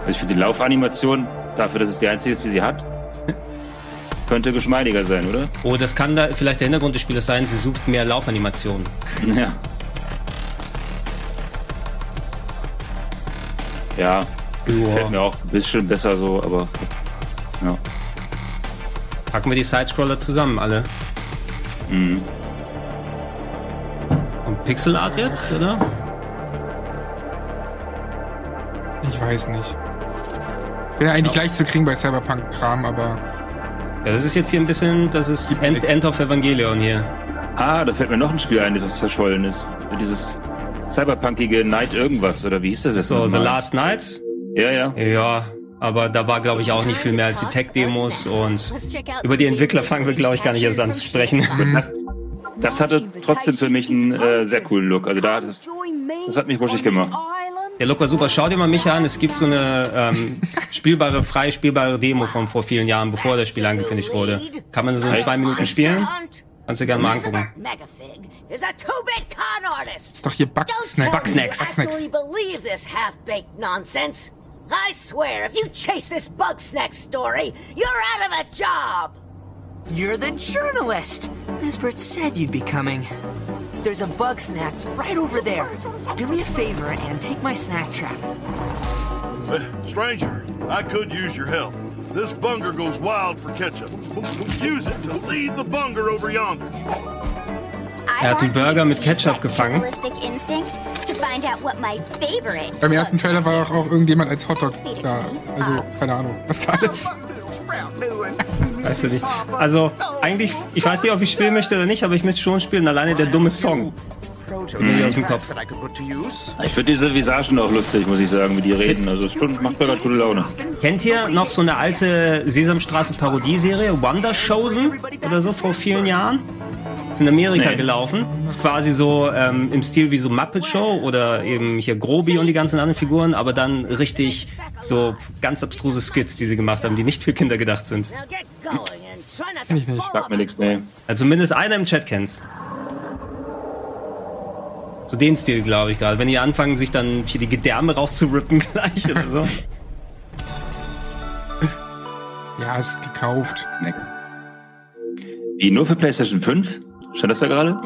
Also ich finde die Laufanimation, dafür, dass es die einzige ist, die sie hat, könnte geschmeidiger sein, oder? Oh, das kann da vielleicht der Hintergrund des Spielers sein, sie sucht mehr Laufanimationen. Ja. Ja, gefällt mir auch ein bisschen besser so, aber ja. Packen wir die Sidescroller zusammen, alle. Mhm. Und Pixel Art jetzt, oder? Ich weiß nicht. Bin ja eigentlich ja. leicht zu kriegen bei Cyberpunk-Kram, aber. Ja, das ist jetzt hier ein bisschen, das ist End, End of Evangelion hier. Ah, da fällt mir noch ein Spiel ein, das verschollen ist. Dieses cyberpunkige Night irgendwas, oder wie hieß das jetzt? So, The Last Night? Ja, ja. Ja, aber da war, glaube ich, auch nicht viel mehr als die Tech-Demos und über die Entwickler fangen wir, glaube ich, gar nicht erst an zu sprechen. Das hatte trotzdem für mich einen äh, sehr coolen Look. Also da das, das hat mich wuschig gemacht. Der Look war super. Schau dir mal mich an. Es gibt so eine ähm, spielbare, frei spielbare Demo von vor vielen Jahren, bevor das Spiel angekündigt wurde. Kann man so in zwei Minuten spielen? Kannst du gerne mal angucken. Ist doch hier Bugsnack. Bugsnacks. Bugsnacks. Believe this half-baked nonsense. I swear, if you chase this Bugsnack story, you're out of a job! You're the journalist! Nesbert said you'd be coming. There's a bug snack right over there. Do me a favor and take my snack trap. Hey, stranger, I could use your help. This bunger goes wild for ketchup. Use it to lead the bunger over yonder. Er hat einen Burger mit Ketchup gefangen. Beim ersten Trailer war auch, auch irgendjemand als Hotdog da. Also, keine Ahnung, was da alles. Weißt du nicht. Also, eigentlich, ich weiß nicht, ob ich spielen möchte oder nicht, aber ich möchte schon spielen. Alleine der dumme Song. Aus dem Kopf. Ich finde diese Visagen auch lustig, muss ich sagen, wie die reden. Also, schon macht mir gerade gute Laune. Kennt ihr noch so eine alte Sesamstraße-Parodieserie? Wonder Chosen? Oder so, vor vielen Jahren? Ist in Amerika nee. gelaufen. Ist quasi so ähm, im Stil wie so Muppet Show oder eben hier Grobi und die ganzen anderen Figuren, aber dann richtig so ganz abstruse Skits, die sie gemacht haben, die nicht für Kinder gedacht sind. Kenn ich nicht. Sag mir nichts, nee. Also mindestens einer im Chat kennt's. So den Stil, glaube ich gerade. Wenn die anfangen, sich dann hier die Gedärme rauszurippen gleich oder so. ja, ist gekauft. Wie, nur für PlayStation 5? Stand das da gerade?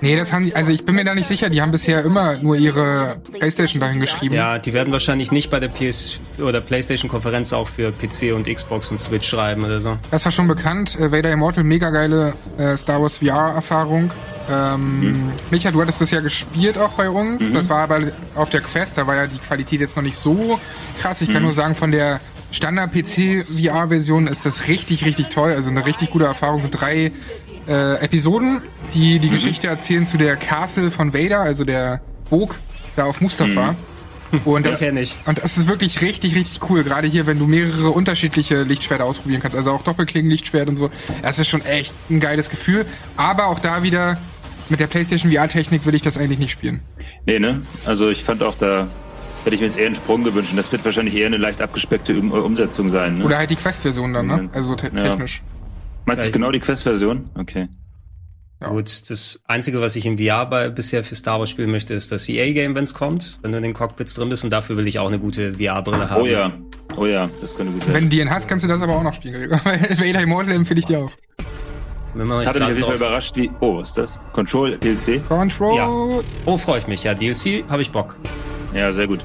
Nee, das haben die, also ich bin mir da nicht sicher, die haben bisher immer nur ihre Playstation dahin geschrieben. Ja, die werden wahrscheinlich nicht bei der PS oder Playstation Konferenz auch für PC und Xbox und Switch schreiben oder so. Das war schon bekannt. Äh, Vader Immortal, mega geile äh, Star Wars VR-Erfahrung. Ähm, mhm. Micha, du hattest das ja gespielt auch bei uns. Mhm. Das war aber auf der Quest, da war ja die Qualität jetzt noch nicht so krass. Ich kann mhm. nur sagen, von der Standard-PC-VR-Version ist das richtig, richtig toll. Also eine richtig gute Erfahrung. So drei äh, Episoden, die die mhm. Geschichte erzählen zu der Castle von Vader, also der Burg da auf Mustafa. Mhm. Und das, das ich. Und das ist wirklich richtig, richtig cool. Gerade hier, wenn du mehrere unterschiedliche Lichtschwerter ausprobieren kannst. Also auch Doppelklingen-Lichtschwert und so. Das ist schon echt ein geiles Gefühl. Aber auch da wieder mit der PlayStation VR-Technik will ich das eigentlich nicht spielen. Nee, ne? Also ich fand auch da, hätte ich mir jetzt eher einen Sprung gewünscht. Und das wird wahrscheinlich eher eine leicht abgespeckte Umsetzung sein. Ne? Oder halt die Quest-Version dann, ne? Also te ja. technisch. Meinst du genau die Quest-Version? Okay. Ja. Gut, das Einzige, was ich im VR bei, bisher für Star Wars spielen möchte, ist das EA-Game, wenn es kommt, wenn du in den Cockpits drin bist und dafür will ich auch eine gute VR-Brille haben. Oh ja, oh ja, das könnte gut sein. Wenn du die hast, kannst du das aber auch noch spielen, Gregor. Vader Immortal empfehle ich dir auch. Wenn man ich hatte mich auf jeden Fall überrascht, wie. Oh, was ist das? Control DLC? Control! Ja. Oh, freue ich mich. Ja, DLC habe ich Bock. Ja, sehr gut.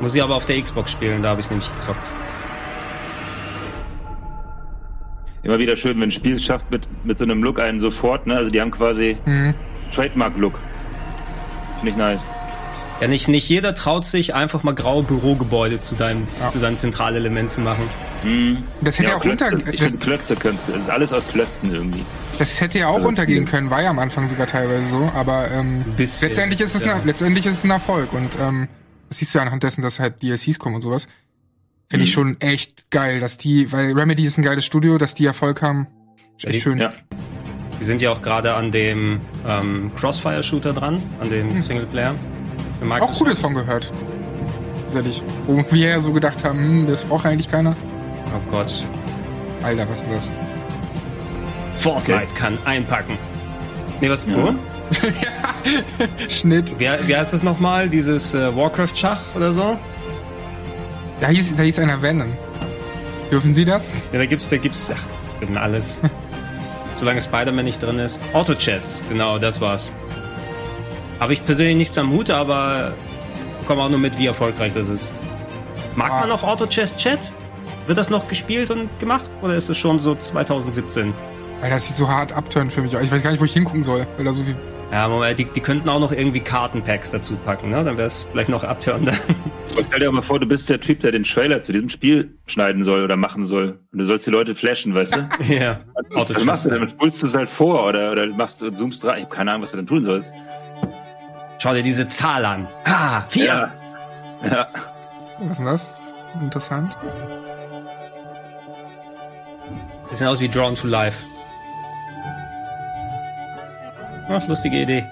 Muss ich aber auf der Xbox spielen, da habe ich nämlich gezockt. Immer wieder schön, wenn ein Spiel es schafft, mit, mit so einem Look einen sofort, ne? Also die haben quasi mhm. Trademark-Look. Finde ich nice. Ja, nicht, nicht jeder traut sich, einfach mal graue Bürogebäude zu deinem, ja. zu seinem Zentralelement zu machen. Hm. Das hätte ja, auch unter. Ich finde Klötze kannst du. Das ist alles aus Klötzen irgendwie. Das hätte ja auch also untergehen können, war ja am Anfang sogar teilweise so, aber ähm, letztendlich ist es ja. letztendlich ist es ein Erfolg und ähm, das siehst du ja anhand dessen, dass halt DLCs kommen und sowas. Finde ich hm. schon echt geil, dass die, weil Remedy ist ein geiles Studio, dass die Erfolg haben. Ist echt schön. Ja. Die sind ja auch gerade an dem ähm, Crossfire-Shooter dran, an dem hm. Singleplayer. Auch cooles von gehört. Tatsächlich. Wo wir ja so gedacht haben, hm, das braucht eigentlich keiner. Oh Gott. Alter, was ist denn das? Fortnite okay. kann einpacken. Nee, was? Ja. Oh? ja. Schnitt. Wie, wie heißt das nochmal? Dieses äh, Warcraft-Schach oder so? Da hieß, da hieß einer Venom. Dürfen Sie das? Ja, da gibt's, da gibt's, ach, alles. Solange Spider-Man nicht drin ist. Auto-Chess, genau, das war's. Habe ich persönlich nichts am Hut, aber komme auch nur mit, wie erfolgreich das ist. Mag ah. man noch Auto-Chess-Chat? Wird das noch gespielt und gemacht? Oder ist es schon so 2017? Weil das sieht so hart abturnt für mich. Ich weiß gar nicht, wo ich hingucken soll, weil da so viel. Ja, Moment, die, die könnten auch noch irgendwie Kartenpacks dazu packen, ne? Dann wäre es vielleicht noch abturnender. Stell dir mal vor, du bist der Typ, der den Trailer zu diesem Spiel schneiden soll oder machen soll. Und du sollst die Leute flashen, weißt du? ja. Was machst du damit? Spulst du es halt vor oder, oder machst du zoomst rein? Ich habe keine Ahnung, was du dann tun sollst. Schau dir diese Zahl an. Ah, vier. Ja. ja. Was ist denn das? Interessant. Das sieht aus wie Drawn to Life. Ach, lustige Idee.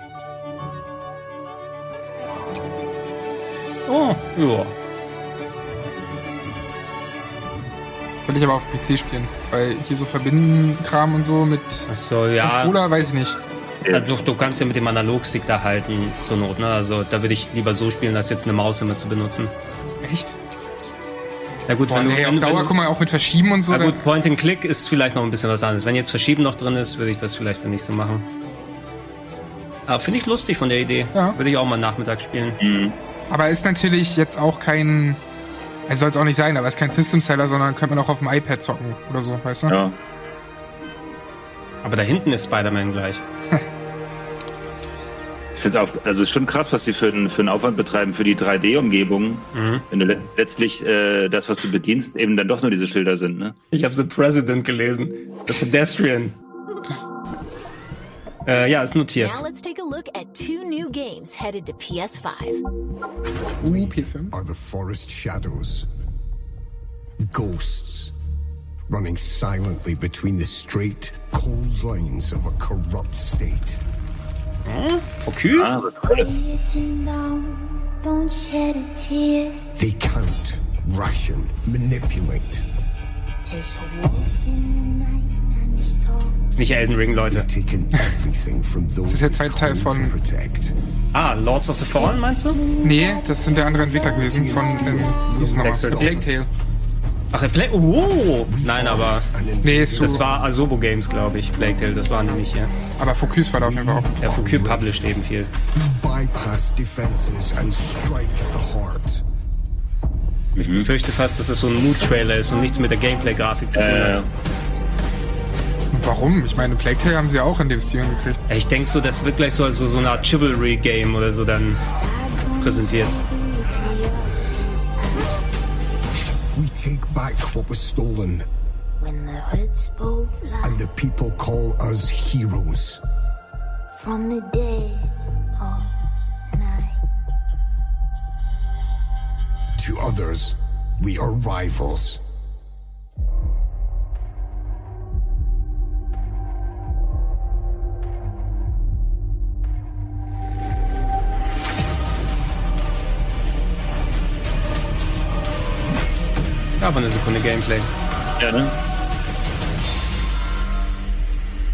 Oh, ja. Soll ich aber auf PC spielen, weil hier so verbinden Kram und so mit Achso, ja. Controller, weiß ich nicht. Ja, du, du, kannst ja mit dem Analogstick da halten zur Not, ne? Also da würde ich lieber so spielen, als jetzt eine Maus immer zu benutzen. Echt? Ja gut, Boah, wenn du nee, auf Dauer, du, guck mal, auch mit Verschieben und so. Ja gut, Point and Click ist vielleicht noch ein bisschen was anderes. Wenn jetzt Verschieben noch drin ist, würde ich das vielleicht dann nicht so machen. Aber finde ich lustig von der Idee. Ja. Würde ich auch mal Nachmittag spielen. Mhm. Aber ist natürlich jetzt auch kein. Es soll es auch nicht sein, aber es ist kein System Seller, sondern könnte man auch auf dem iPad zocken oder so, weißt du? Ja. Aber da hinten ist Spider-Man gleich. ich finde es auch, also es ist schon krass, was sie für, einen, für einen Aufwand betreiben für die 3D-Umgebung. Mhm. Wenn du letztlich äh, das, was du bedienst, eben dann doch nur diese Schilder sind, ne? Ich habe The President gelesen. The Pedestrian. Äh, ja, ist notiert. Now let's take a look at two new games headed to PS5. We PS5. are the forest shadows. Ghosts running silently between the straight, cold lines of a corrupt state. Hm? Okay. Ah, they count, ration, manipulate. There's a wolf in the night. Ist nicht Elden Ring, Leute. Das ist der zweite Teil von. Ah, Lords of the Fallen, meinst du? Nee, das sind der andere Entwickler gewesen von. Ähm, wie ist nochmal? Plague Tale. Ach, Plague. Oh! Nein, aber. Nee, ist so. Das war Asobo Games, glaube ich. Plague Tale, das waren die nicht hier. Aber Focus war da auf jeden Fall auch. Ja, Focus published eben viel. Ich befürchte fast, dass es so ein Mood-Trailer ist und nichts mit der Gameplay-Grafik zu tun hat. Warum? Ich meine, Plague Tale haben sie auch in dem Stil gekriegt. Ich denke so, das wird gleich so, so, so eine Art Chivalry-Game oder so dann präsentiert. We take back what was stolen. When the hoods both fly. And the people call us heroes. From the dead of night. To others, we are rivals. Aber eine Sekunde Gameplay. Ja, ne?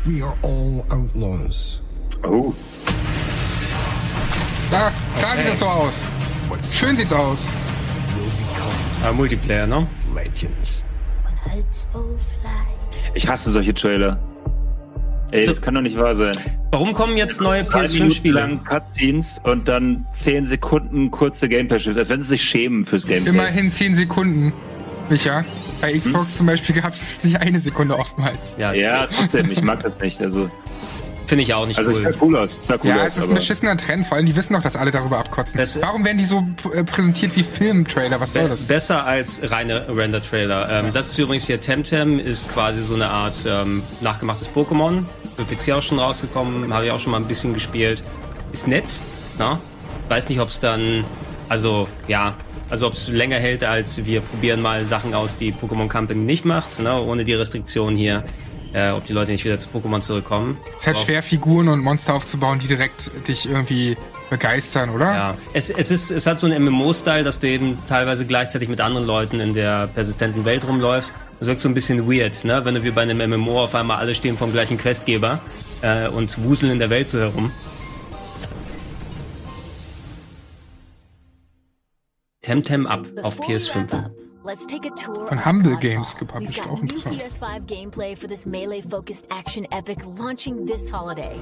We are all outlaws. Oh. Da, da sieht das so aus. Schön sieht's aus. Ah, Multiplayer, ne? Legends. Ich hasse solche Trailer. Ey, so, das kann doch nicht wahr sein. Warum kommen jetzt neue PS5-Spiele? Cutscenes und dann 10 Sekunden kurze Gameplay-Spiele, als wenn sie sich schämen fürs Gameplay. Immerhin 10 Sekunden. Micha, bei Xbox hm? zum Beispiel gab es nicht eine Sekunde oftmals. Ja, ja trotzdem, ich mag das nicht. Also Finde ich auch nicht also cool. Also cool aus. Cool ja, es ist ein beschissener Trend, vor allem die wissen doch, dass alle darüber abkotzen. Das, Warum werden die so äh, präsentiert wie Filmtrailer? Was soll das? Besser als reine Render-Trailer. Ähm, das ist übrigens hier Temtem, ist quasi so eine Art ähm, nachgemachtes Pokémon. Für PC auch schon rausgekommen, habe ich auch schon mal ein bisschen gespielt. Ist nett, na? Weiß nicht, ob es dann, also ja, also ob es länger hält, als wir probieren mal Sachen aus, die Pokémon Company nicht macht, ne? ohne die Restriktion hier äh, ob die Leute nicht wieder zu Pokémon zurückkommen. Es ist halt schwer, Figuren und Monster aufzubauen, die direkt dich irgendwie begeistern, oder? Ja, es, es, ist, es hat so einen MMO-Style, dass du eben teilweise gleichzeitig mit anderen Leuten in der persistenten Welt rumläufst. Das wirkt so ein bisschen weird, ne? wenn du wie bei einem MMO auf einmal alle stehen vom gleichen Questgeber äh, und wuseln in der Welt so herum. Temtem Up auf PS5. Von Humble Games gepublished, auch interessant. PS5 gameplay for this melee-focused action epic launching this holiday.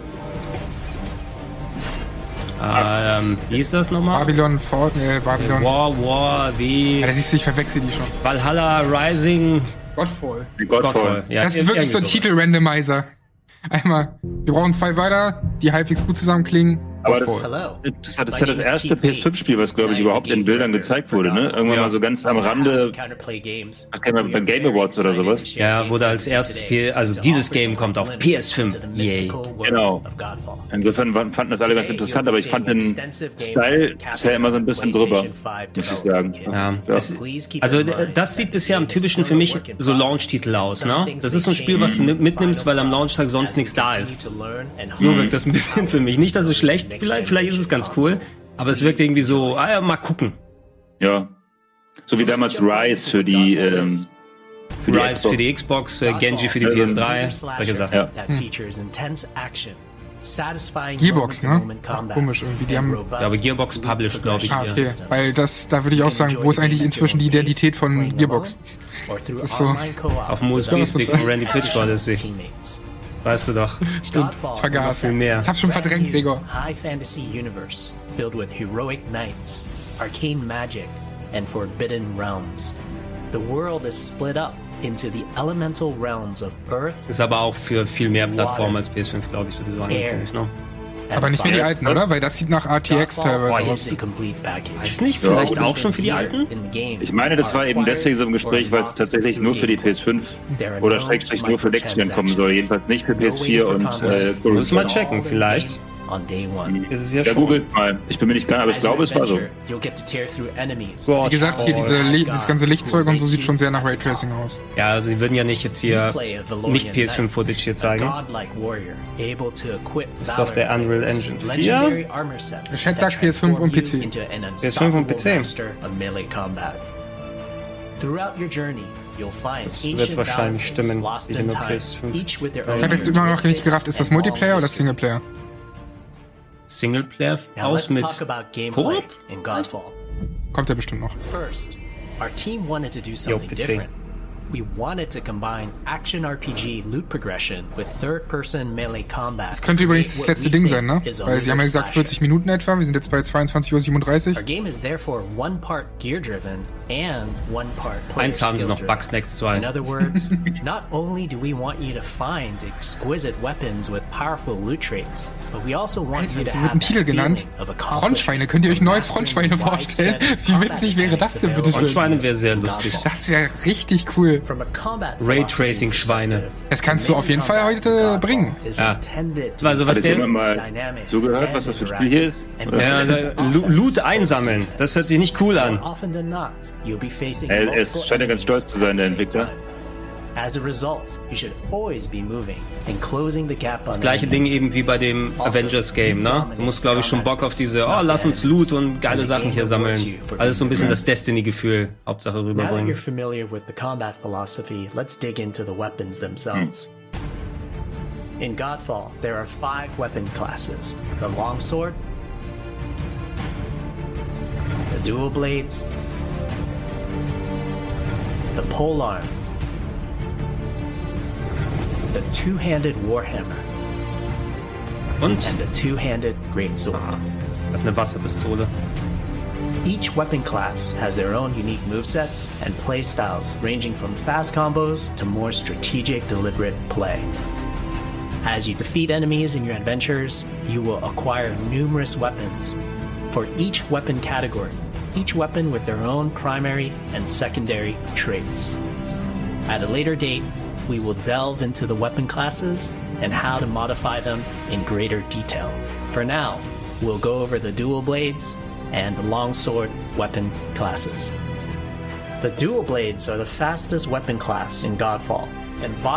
Ähm, wie ist das nochmal? Babylon Fort, äh, Babylon. War, War, wie. Ja, da siehst du, ich verwechsel die schon. Valhalla Rising. Godfall. Godfall. Godfall. Ja, das ist wirklich so ein Titel-Randomizer. Einmal, wir brauchen zwei weiter, die halbwegs gut zusammenklingen. Aber das, das, das ist ja das erste PS5-Spiel, was, glaube ich, überhaupt in Bildern gezeigt wurde, ne? Irgendwann ja. mal so ganz am Rande. Was kennen wir bei Game Awards oder sowas? Ja, wurde als erstes Spiel, also dieses Game kommt auf PS5. Yay. Genau. Insofern fanden das alle ganz interessant, aber ich fand den Style bisher immer so ein bisschen drüber, muss ich sagen. Ja. Es, also, das sieht bisher am typischen für mich so Launch-Titel aus, ne? Das ist so ein Spiel, was du mitnimmst, weil am Launchtag sonst nichts da ist. So wirkt das ein bisschen für mich. Nicht, dass es schlecht vielleicht, vielleicht ist es ganz cool, aber es wirkt irgendwie so, ah ja, mal gucken. Ja. So wie damals Rise für die, ähm, für die Rise Xbox. für die Xbox, äh, Genji für die PS3, solche Sachen. Ja. Hm. Gearbox, ne? Ach, komisch irgendwie. Die haben. Ja, aber Gearbox published, glaube ich. Ah, okay. Hier. Weil das, da würde ich auch sagen, wo ist eigentlich inzwischen die Identität von Gearbox? Das ist so. Auf dem USB-Stick von Randy Pitchford ist sie. Weißt du doch. Stimmt. Ich vergaß. Viel mehr. Ich hab's schon verdrängt, Gregor. High fantasy universe filled with heroic knights, arcane magic, and forbidden realms. The world is split up into the elemental realms of Earth. Ist aber auch für viel mehr Plattformen als PS5, glaube ich, sowieso angekündigt, ne? Aber nicht für die alten, oder? Weil das sieht nach RTX teilweise aus. Weiß nicht, vielleicht ja, auch schon für die alten? Ich meine, das war eben deswegen so im Gespräch, weil es tatsächlich nur für die PS5 oder Schrägstrich nur für Next Gen kommen soll. Jedenfalls nicht für PS4 und äh, Müssen wir mal checken, vielleicht on day one. Ist es ja, ja googelt mal. Ich bin mir nicht klar, aber ich glaube, es war so. Wie gesagt, hier diese oh, das ganze Lichtzeug und so sieht schon sehr nach Raytracing aus. Ja, also sie würden ja nicht jetzt hier nicht PS5-Footage hier zeigen. Das ist doch der Unreal Engine 4. Der Chat sagt PS5 und PC. PS5 und PC. Das wird wahrscheinlich stimmen. Ich habe jetzt immer noch nicht gerafft, ist das Multiplayer oder Singleplayer? Singleplayer Now aus mit Koop? Kommt ja bestimmt noch. First, our team wanted to do something different. We wanted to combine action RPG loot progression with third-person melee combat. Das könnte übrigens das letzte Ding sein, ne? Weil sie haben ja gesagt 40 Minuten etwa, wir sind jetzt bei 22.37 Uhr. Our game is therefore one part part player Eins haben sie noch, Bugsnax 2. In other words, not only do we want you to find exquisite weapons with powerful loot traits, but we also want Alter, you to have einen Titel genannt. Frontschweine, könnt ihr euch neues Frontschweine vorstellen? Wie witzig wäre das denn bitte Frontschweine wäre sehr lustig. Das wäre richtig cool. Raytracing-Schweine. Das kannst du auf jeden Fall heute bringen. Ja. Also was der... mal zugehört, was das für ein Spiel hier ist? Ja, also Loot einsammeln. Das hört sich nicht cool an. Er, es scheint ja ganz stolz zu sein, der Entwickler. As a result, you should always be moving and closing the gap Das gleiche Ding eben wie bei dem also, Avengers Game, ne? Du musst, glaube ich, schon Bock auf diese, oh, lass uns Loot und geile Sachen hier sammeln. Alles so ein bisschen das Destiny-Gefühl, Hauptsache rüberbringen. Now that you're familiar with the combat philosophy, let's dig into the weapons themselves. Hm. In Godfall, there are five weapon classes. The longsword, the dual blades, the polearm, the two-handed warhammer, Und? and the two-handed greatsword. Aha. Wasserpistole. Each weapon class has their own unique movesets and playstyles, ranging from fast combos to more strategic, deliberate play. As you defeat enemies in your adventures, you will acquire numerous weapons. For each weapon category, each weapon with their own primary and secondary traits. At a later date, we will delve into the weapon classes and how to modify them in greater detail. For now, we'll go over the dual blades and the longsword weapon classes. The dual blades are the fastest weapon class in Godfall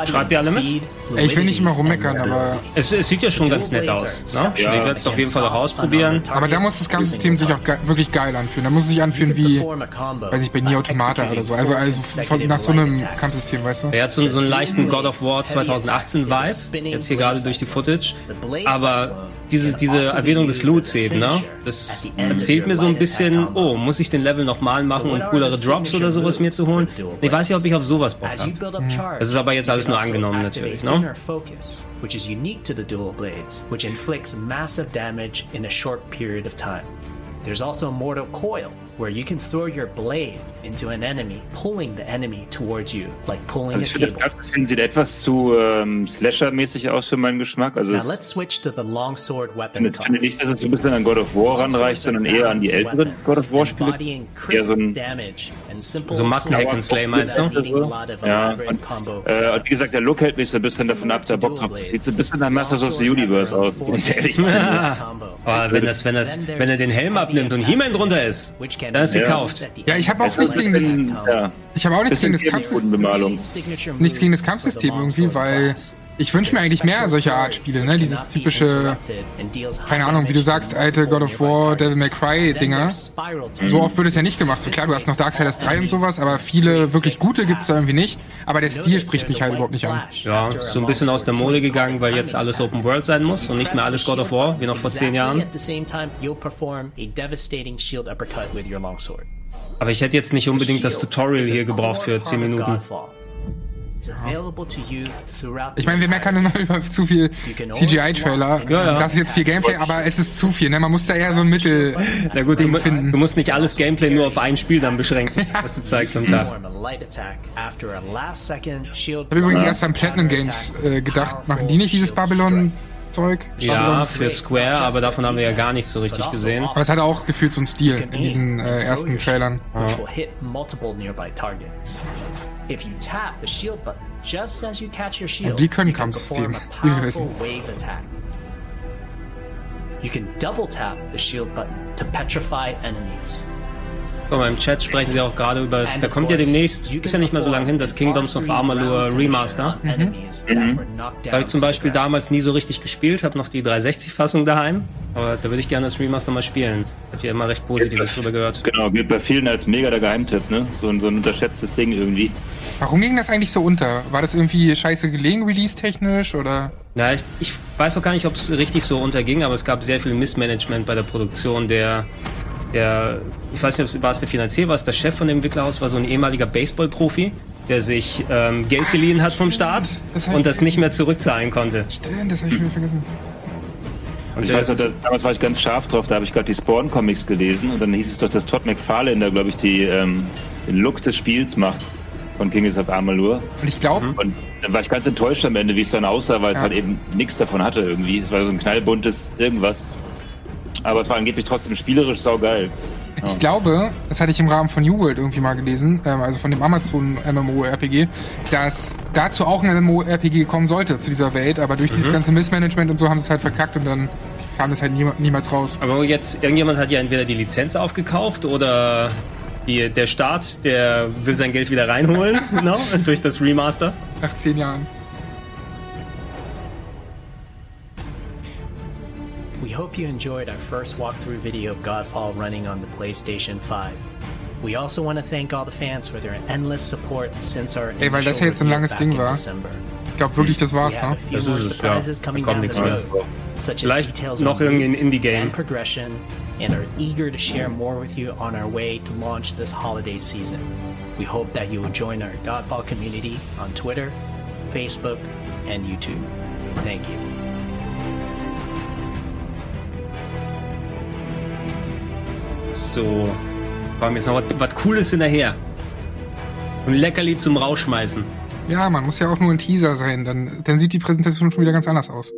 Schreibt ihr alle mit? Ich will nicht immer rummeckern, aber. Es, es, sieht ja schon ganz nett aus. Ne? Ja. Ich werde es auf jeden Fall auch ausprobieren. Aber da muss das Kampfsystem sich auch ge wirklich geil anfühlen. Da muss es sich anfühlen wie, weiß ich, bei Nier Automata oder so. Also, also von, nach so einem Kampfsystem, weißt du? Er hat so, so einen leichten God of War 2018 Vibe. Jetzt hier gerade durch die Footage. Aber diese, diese Erwähnung des Loots eben, ne? Das erzählt mir so ein bisschen, oh, muss ich den Level nochmal machen, um coolere Drops oder sowas mir zu holen? Ich weiß nicht, ob ich auf sowas Bock habe. Das ist aber jetzt alles nur angenommen natürlich, ne? Which is unique to the dual blades, which inflicts massive damage in a short period of time. There's also Mortal Coil, where you can throw your blade into an enemy, pulling the enemy towards you, like pulling also ich finde, das Kampfsystem sieht etwas zu ähm, Slasher-mäßig aus für meinen Geschmack. Also Now let's switch to the longsword weapon Ich finde nicht, dass es ein bisschen an God of War ranreicht, sondern eher an die älteren God of War-Spiele. Eher so ein... So Massenhack and Slay, meinst du? Ja, und, äh, und wie gesagt, der Look hält mich so ein bisschen davon ab, der Bock drauf. Das sieht so ein bisschen nach Masters of the Universe aus, wenn ich ehrlich bin. Aber wenn, das, wenn, das, wenn er den Helm abnimmt und He-Man drunter ist, dann ist gekauft. Ja, ich habe auch nichts gegen das. Ja. Ich habe auch nichts gegen das Kampfsystem. Nichts gegen das Kampfsystem irgendwie, weil ich wünsche mir eigentlich mehr solcher Art Spiele, ne? Dieses typische, keine Ahnung, wie du sagst, alte God of War, Devil May Cry Dinger. So oft wird es ja nicht gemacht. So klar, du hast noch Darksiders 3 und sowas, aber viele wirklich gute gibt es da irgendwie nicht. Aber der Stil spricht mich halt überhaupt nicht an. Ja, so ein bisschen aus der Mode gegangen, weil jetzt alles Open World sein muss und nicht mehr alles God of War, wie noch vor zehn Jahren. Aber ich hätte jetzt nicht unbedingt das Tutorial hier gebraucht für 10 Minuten. Ich meine, wir meckern immer über zu viel CGI-Trailer. Ja, ja. Das ist jetzt viel Gameplay, aber es ist zu viel. Ne? Man muss da eher so ein Mittel Na gut, du, finden. du musst nicht alles Gameplay nur auf ein Spiel dann beschränken, was du zeigst am Tag. Ich habe übrigens erst an Platinum Games äh, gedacht, machen die nicht dieses Babylon Zeug. Ja, für Square, aber davon haben wir ja gar nichts so richtig gesehen. Aber es hat auch gefühlt so einen Stil in diesen äh, ersten Trailern. Ja. If you tap the shield button just as you catch your shield, die können Kampfsystem, wie wave attack. You can double tap the shield button to petrify enemies. Guck mal, im Chat sprechen sie auch gerade über das, da kommt ja demnächst, ist ja nicht mehr so lange hin, das Kingdoms of Amalur Remaster. Mhm. Mhm. Da habe ich zum Beispiel damals nie so richtig gespielt, habe noch die 360-Fassung daheim, aber da würde ich gerne das Remaster mal spielen. Hab ja immer recht Positives drüber gehört. Genau, gilt bei vielen als mega der Geheimtipp, ne? So, ein, so ein unterschätztes Ding irgendwie. Warum ging das eigentlich so unter? War das irgendwie scheiße gelegen, release-technisch, oder? Ja, ich, ich weiß auch gar nicht, ob es richtig so unterging, aber es gab sehr viel Missmanagement bei der Produktion der der, ich weiß nicht, war es der Finanzier, war es der Chef von dem Entwicklerhaus, war so ein ehemaliger Baseball-Profi, der sich ähm, Geld geliehen hat vom Staat das und das nicht mehr zurückzahlen konnte. Stimmt, das habe ich schon wieder vergessen. Und ich weiß noch, dass, damals war ich ganz scharf drauf, da habe ich gerade die Spawn-Comics gelesen und dann hieß es doch, dass Todd McFarlane da, glaube ich, die, ähm, den Look des Spiels macht von Kings of Amalur. Und ich glaube... Und dann war ich ganz enttäuscht am Ende, wie es dann aussah, weil ja. es halt eben nichts davon hatte irgendwie. Es war so ein knallbuntes irgendwas. Aber es war angeblich trotzdem spielerisch saugeil. Ja. Ich glaube, das hatte ich im Rahmen von New World irgendwie mal gelesen, ähm, also von dem Amazon MMORPG, dass dazu auch ein MMORPG kommen sollte zu dieser Welt, aber durch mhm. dieses ganze Missmanagement und so haben sie es halt verkackt und dann kam es halt nie, niemals raus. Aber jetzt, irgendjemand hat ja entweder die Lizenz aufgekauft oder die, der Staat, der will sein Geld wieder reinholen, no? durch das Remaster. Nach zehn Jahren. We hope you enjoyed our first walkthrough video of Godfall running on the PlayStation 5. We also want to thank all the fans for their endless support since our Ey, weil das ja jetzt ein langes Ding war. Ich glaube wirklich, das war's, ne? Das ist es, ja. Da kommt nichts mehr. Vielleicht noch irgendein Indie-Game. progression and are eager to share more with you on our way to launch this holiday season. We hope that you will join our Godfall community on Twitter, Facebook, and YouTube. Thank you. So. War mir jetzt noch was, was Cooles hinterher. Ein Leckerli zum Rausschmeißen. Ja, man muss ja auch nur ein Teaser sein, dann, dann sieht die Präsentation schon wieder ganz anders aus.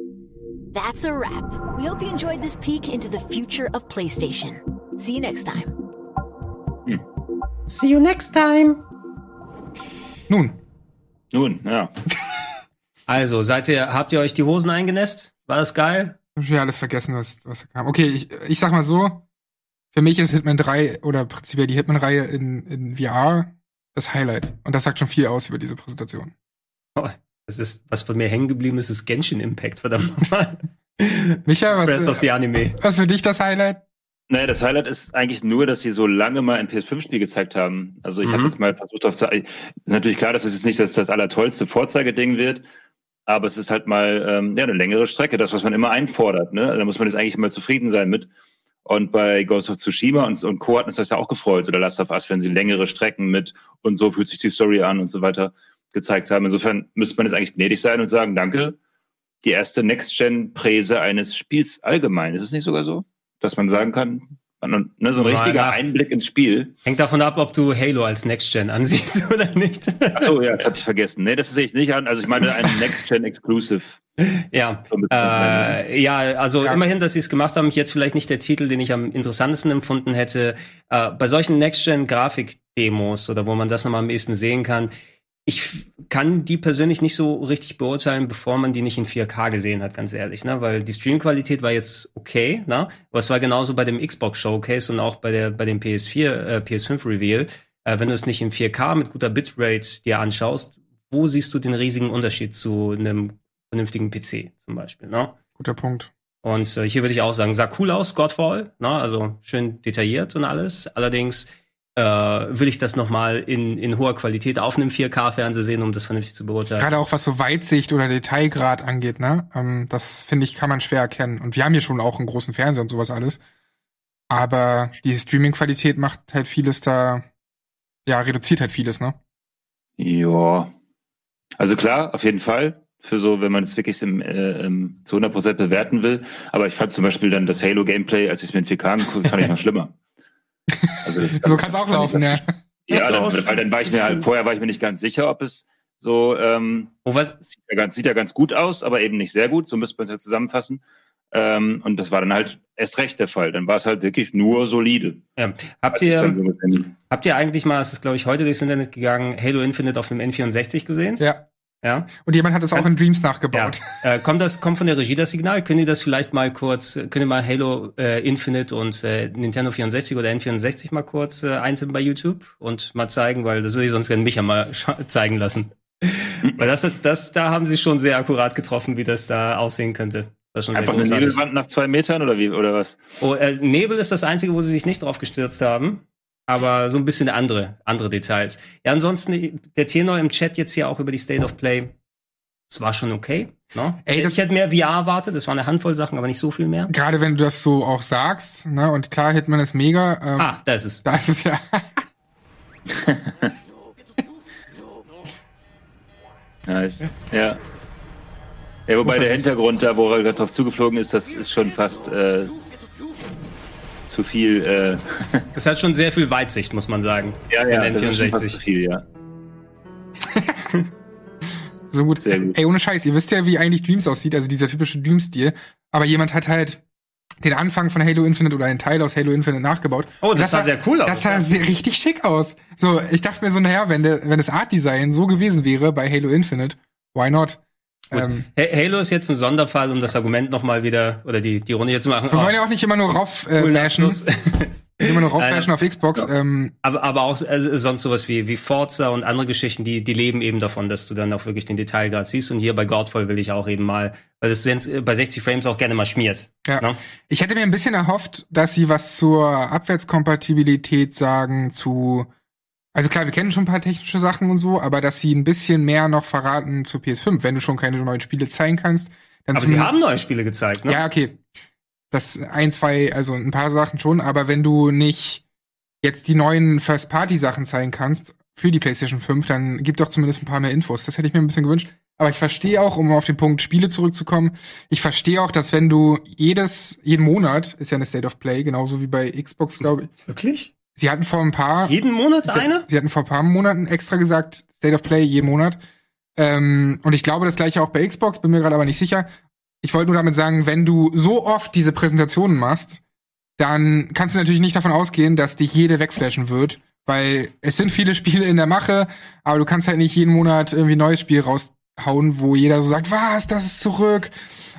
That's a wrap. We hope you enjoyed this peek into the future of PlayStation. See you next time. Hm. See you next time. Nun. Nun, ja. Also, seid ihr, habt ihr euch die Hosen eingenässt? War das geil? Ich habe alles vergessen, was, was kam. Okay, ich, ich sag mal so, für mich ist Hitman 3 oder prinzipiell die Hitman-Reihe in, in VR das Highlight. Und das sagt schon viel aus über diese Präsentation. Oh, das ist, was bei mir hängen geblieben ist, ist Genshin Impact, verdammt nochmal. Micha, was, Rest of the Anime. was für dich das Highlight? Naja, das Highlight ist eigentlich nur, dass sie so lange mal ein PS5-Spiel gezeigt haben. Also ich mhm. habe jetzt mal versucht auf zu. Ist natürlich klar, dass es jetzt nicht das, das allertollste Vorzeigeding wird, aber es ist halt mal ähm, ja, eine längere Strecke, das, was man immer einfordert. Ne? Da muss man jetzt eigentlich mal zufrieden sein mit. Und bei Ghost of Tsushima und, und Co. hat uns das ja auch gefreut, oder Last of Us, wenn sie längere Strecken mit und so fühlt sich die Story an und so weiter gezeigt haben. Insofern müsste man jetzt eigentlich gnädig sein und sagen, danke, die erste Next-Gen-Präse eines Spiels allgemein. Ist es nicht sogar so, dass man sagen kann, Ne, so ein richtiger Einblick ins Spiel. Hängt davon ab, ob du Halo als Next-Gen ansiehst oder nicht. Achso, ja, das habe ich vergessen. Nee, das sehe ich nicht an. Also ich meine ein Next-Gen-Exclusive. Ja, äh, ja, also ja. immerhin, dass sie es gemacht haben. Jetzt vielleicht nicht der Titel, den ich am interessantesten empfunden hätte. Äh, bei solchen Next-Gen-Grafik-Demos oder wo man das nochmal am ehesten sehen kann, ich kann die persönlich nicht so richtig beurteilen, bevor man die nicht in 4K gesehen hat, ganz ehrlich, ne? Weil die Streamqualität war jetzt okay, ne? Aber es war genauso bei dem Xbox Showcase und auch bei der bei dem PS4, äh, PS5 Reveal. Äh, wenn du es nicht in 4K mit guter Bitrate dir anschaust, wo siehst du den riesigen Unterschied zu einem vernünftigen PC zum Beispiel, ne? Guter Punkt. Und äh, hier würde ich auch sagen, sah cool aus, Godfall, ne? Also schön detailliert und alles. Allerdings äh, will ich das nochmal in, in hoher Qualität auf einem 4K-Fernseher sehen, um das vernünftig zu beurteilen. Gerade auch was so Weitsicht oder Detailgrad angeht, ne? Ähm, das finde ich, kann man schwer erkennen. Und wir haben hier schon auch einen großen Fernseher und sowas alles. Aber die Streaming-Qualität macht halt vieles da, ja, reduziert halt vieles, ne? Ja. Also klar, auf jeden Fall. Für so, wenn man es wirklich im, äh, im, zu 100% bewerten will. Aber ich fand zum Beispiel dann das Halo-Gameplay, als ich es mir in 4K angeguckt fand ich noch schlimmer. Also, so kann es auch laufen, ja. Ja, dann, weil dann war ich mir halt, vorher war ich mir nicht ganz sicher, ob es so, ähm, oh, was? Sieht, ja ganz, sieht ja ganz gut aus, aber eben nicht sehr gut, so müsste man es ja zusammenfassen. Ähm, und das war dann halt erst recht der Fall. Dann war es halt wirklich nur solide. Ja. Habt ihr, so habt ihr eigentlich mal, es ist glaube ich heute durchs Internet gegangen, Halo Infinite auf dem N64 gesehen? Ja. Ja. Und jemand hat das auch in Dreams nachgebaut. Ja. Äh, kommt das, kommt von der Regie das Signal? Können die das vielleicht mal kurz, können ihr mal Halo äh, Infinite und äh, Nintendo 64 oder N64 mal kurz äh, eintippen bei YouTube und mal zeigen, weil das würde ich sonst gerne Micha mal zeigen lassen. weil das jetzt, das, da haben sie schon sehr akkurat getroffen, wie das da aussehen könnte. Das schon Einfach eine Nebelwand nach zwei Metern oder wie, oder was? Oh, äh, Nebel ist das einzige, wo sie sich nicht drauf gestürzt haben aber so ein bisschen andere, andere Details. Ja, ansonsten, der Tenor im Chat jetzt hier auch über die State of Play. Es war schon okay. Ne? Ey, das, ich hätte mehr VR erwartet, das war eine Handvoll Sachen, aber nicht so viel mehr. Gerade wenn du das so auch sagst, ne? Und klar, Hitman ist mega. Ähm, ah, da ist es. Da ist es ja. nice. Ja. Ja, wobei der Hintergrund da, wo er gerade drauf zugeflogen ist, das ist schon fast äh, zu viel. Äh es hat schon sehr viel Weitsicht, muss man sagen. Ja, ja, das ist schon zu viel, ja. so gut. Sehr gut. Ey, ohne Scheiß, ihr wisst ja, wie eigentlich Dreams aussieht, also dieser typische Dream-Stil. Aber jemand hat halt den Anfang von Halo Infinite oder einen Teil aus Halo Infinite nachgebaut. Oh, das, das sah sehr cool aus. Das sah sehr, richtig schick aus. So, ich dachte mir so, naja, wenn, der, wenn das Art Design so gewesen wäre bei Halo Infinite, why not? Ähm, Halo ist jetzt ein Sonderfall, um das Argument nochmal wieder, oder die, die Runde hier zu machen. Wir wollen ja auch nicht immer nur rauf äh, bashen. immer nur raufbashen auf Xbox. Ja. Ähm. Aber, aber auch also sonst sowas wie, wie Forza und andere Geschichten, die, die leben eben davon, dass du dann auch wirklich den Detailgrad siehst. Und hier bei Godfall will ich auch eben mal, weil das bei 60 Frames auch gerne mal schmiert. Ja. Ne? Ich hätte mir ein bisschen erhofft, dass sie was zur Abwärtskompatibilität sagen, zu also klar, wir kennen schon ein paar technische Sachen und so, aber dass sie ein bisschen mehr noch verraten zu PS5, wenn du schon keine neuen Spiele zeigen kannst. Dann aber sie haben neue Spiele gezeigt, ne? Ja, okay. Das ein, zwei, also ein paar Sachen schon, aber wenn du nicht jetzt die neuen First-Party-Sachen zeigen kannst für die PlayStation 5, dann gib doch zumindest ein paar mehr Infos. Das hätte ich mir ein bisschen gewünscht. Aber ich verstehe auch, um auf den Punkt Spiele zurückzukommen, ich verstehe auch, dass wenn du jedes, jeden Monat, ist ja eine State of Play, genauso wie bei Xbox, glaube ich. Wirklich? Sie hatten vor ein paar. Jeden Monat sie, eine? Sie hatten vor ein paar Monaten extra gesagt, State of Play jeden Monat. Ähm, und ich glaube das gleiche auch bei Xbox, bin mir gerade aber nicht sicher. Ich wollte nur damit sagen, wenn du so oft diese Präsentationen machst, dann kannst du natürlich nicht davon ausgehen, dass dich jede wegflashen wird, weil es sind viele Spiele in der Mache, aber du kannst halt nicht jeden Monat irgendwie ein neues Spiel raushauen, wo jeder so sagt, was, das ist zurück.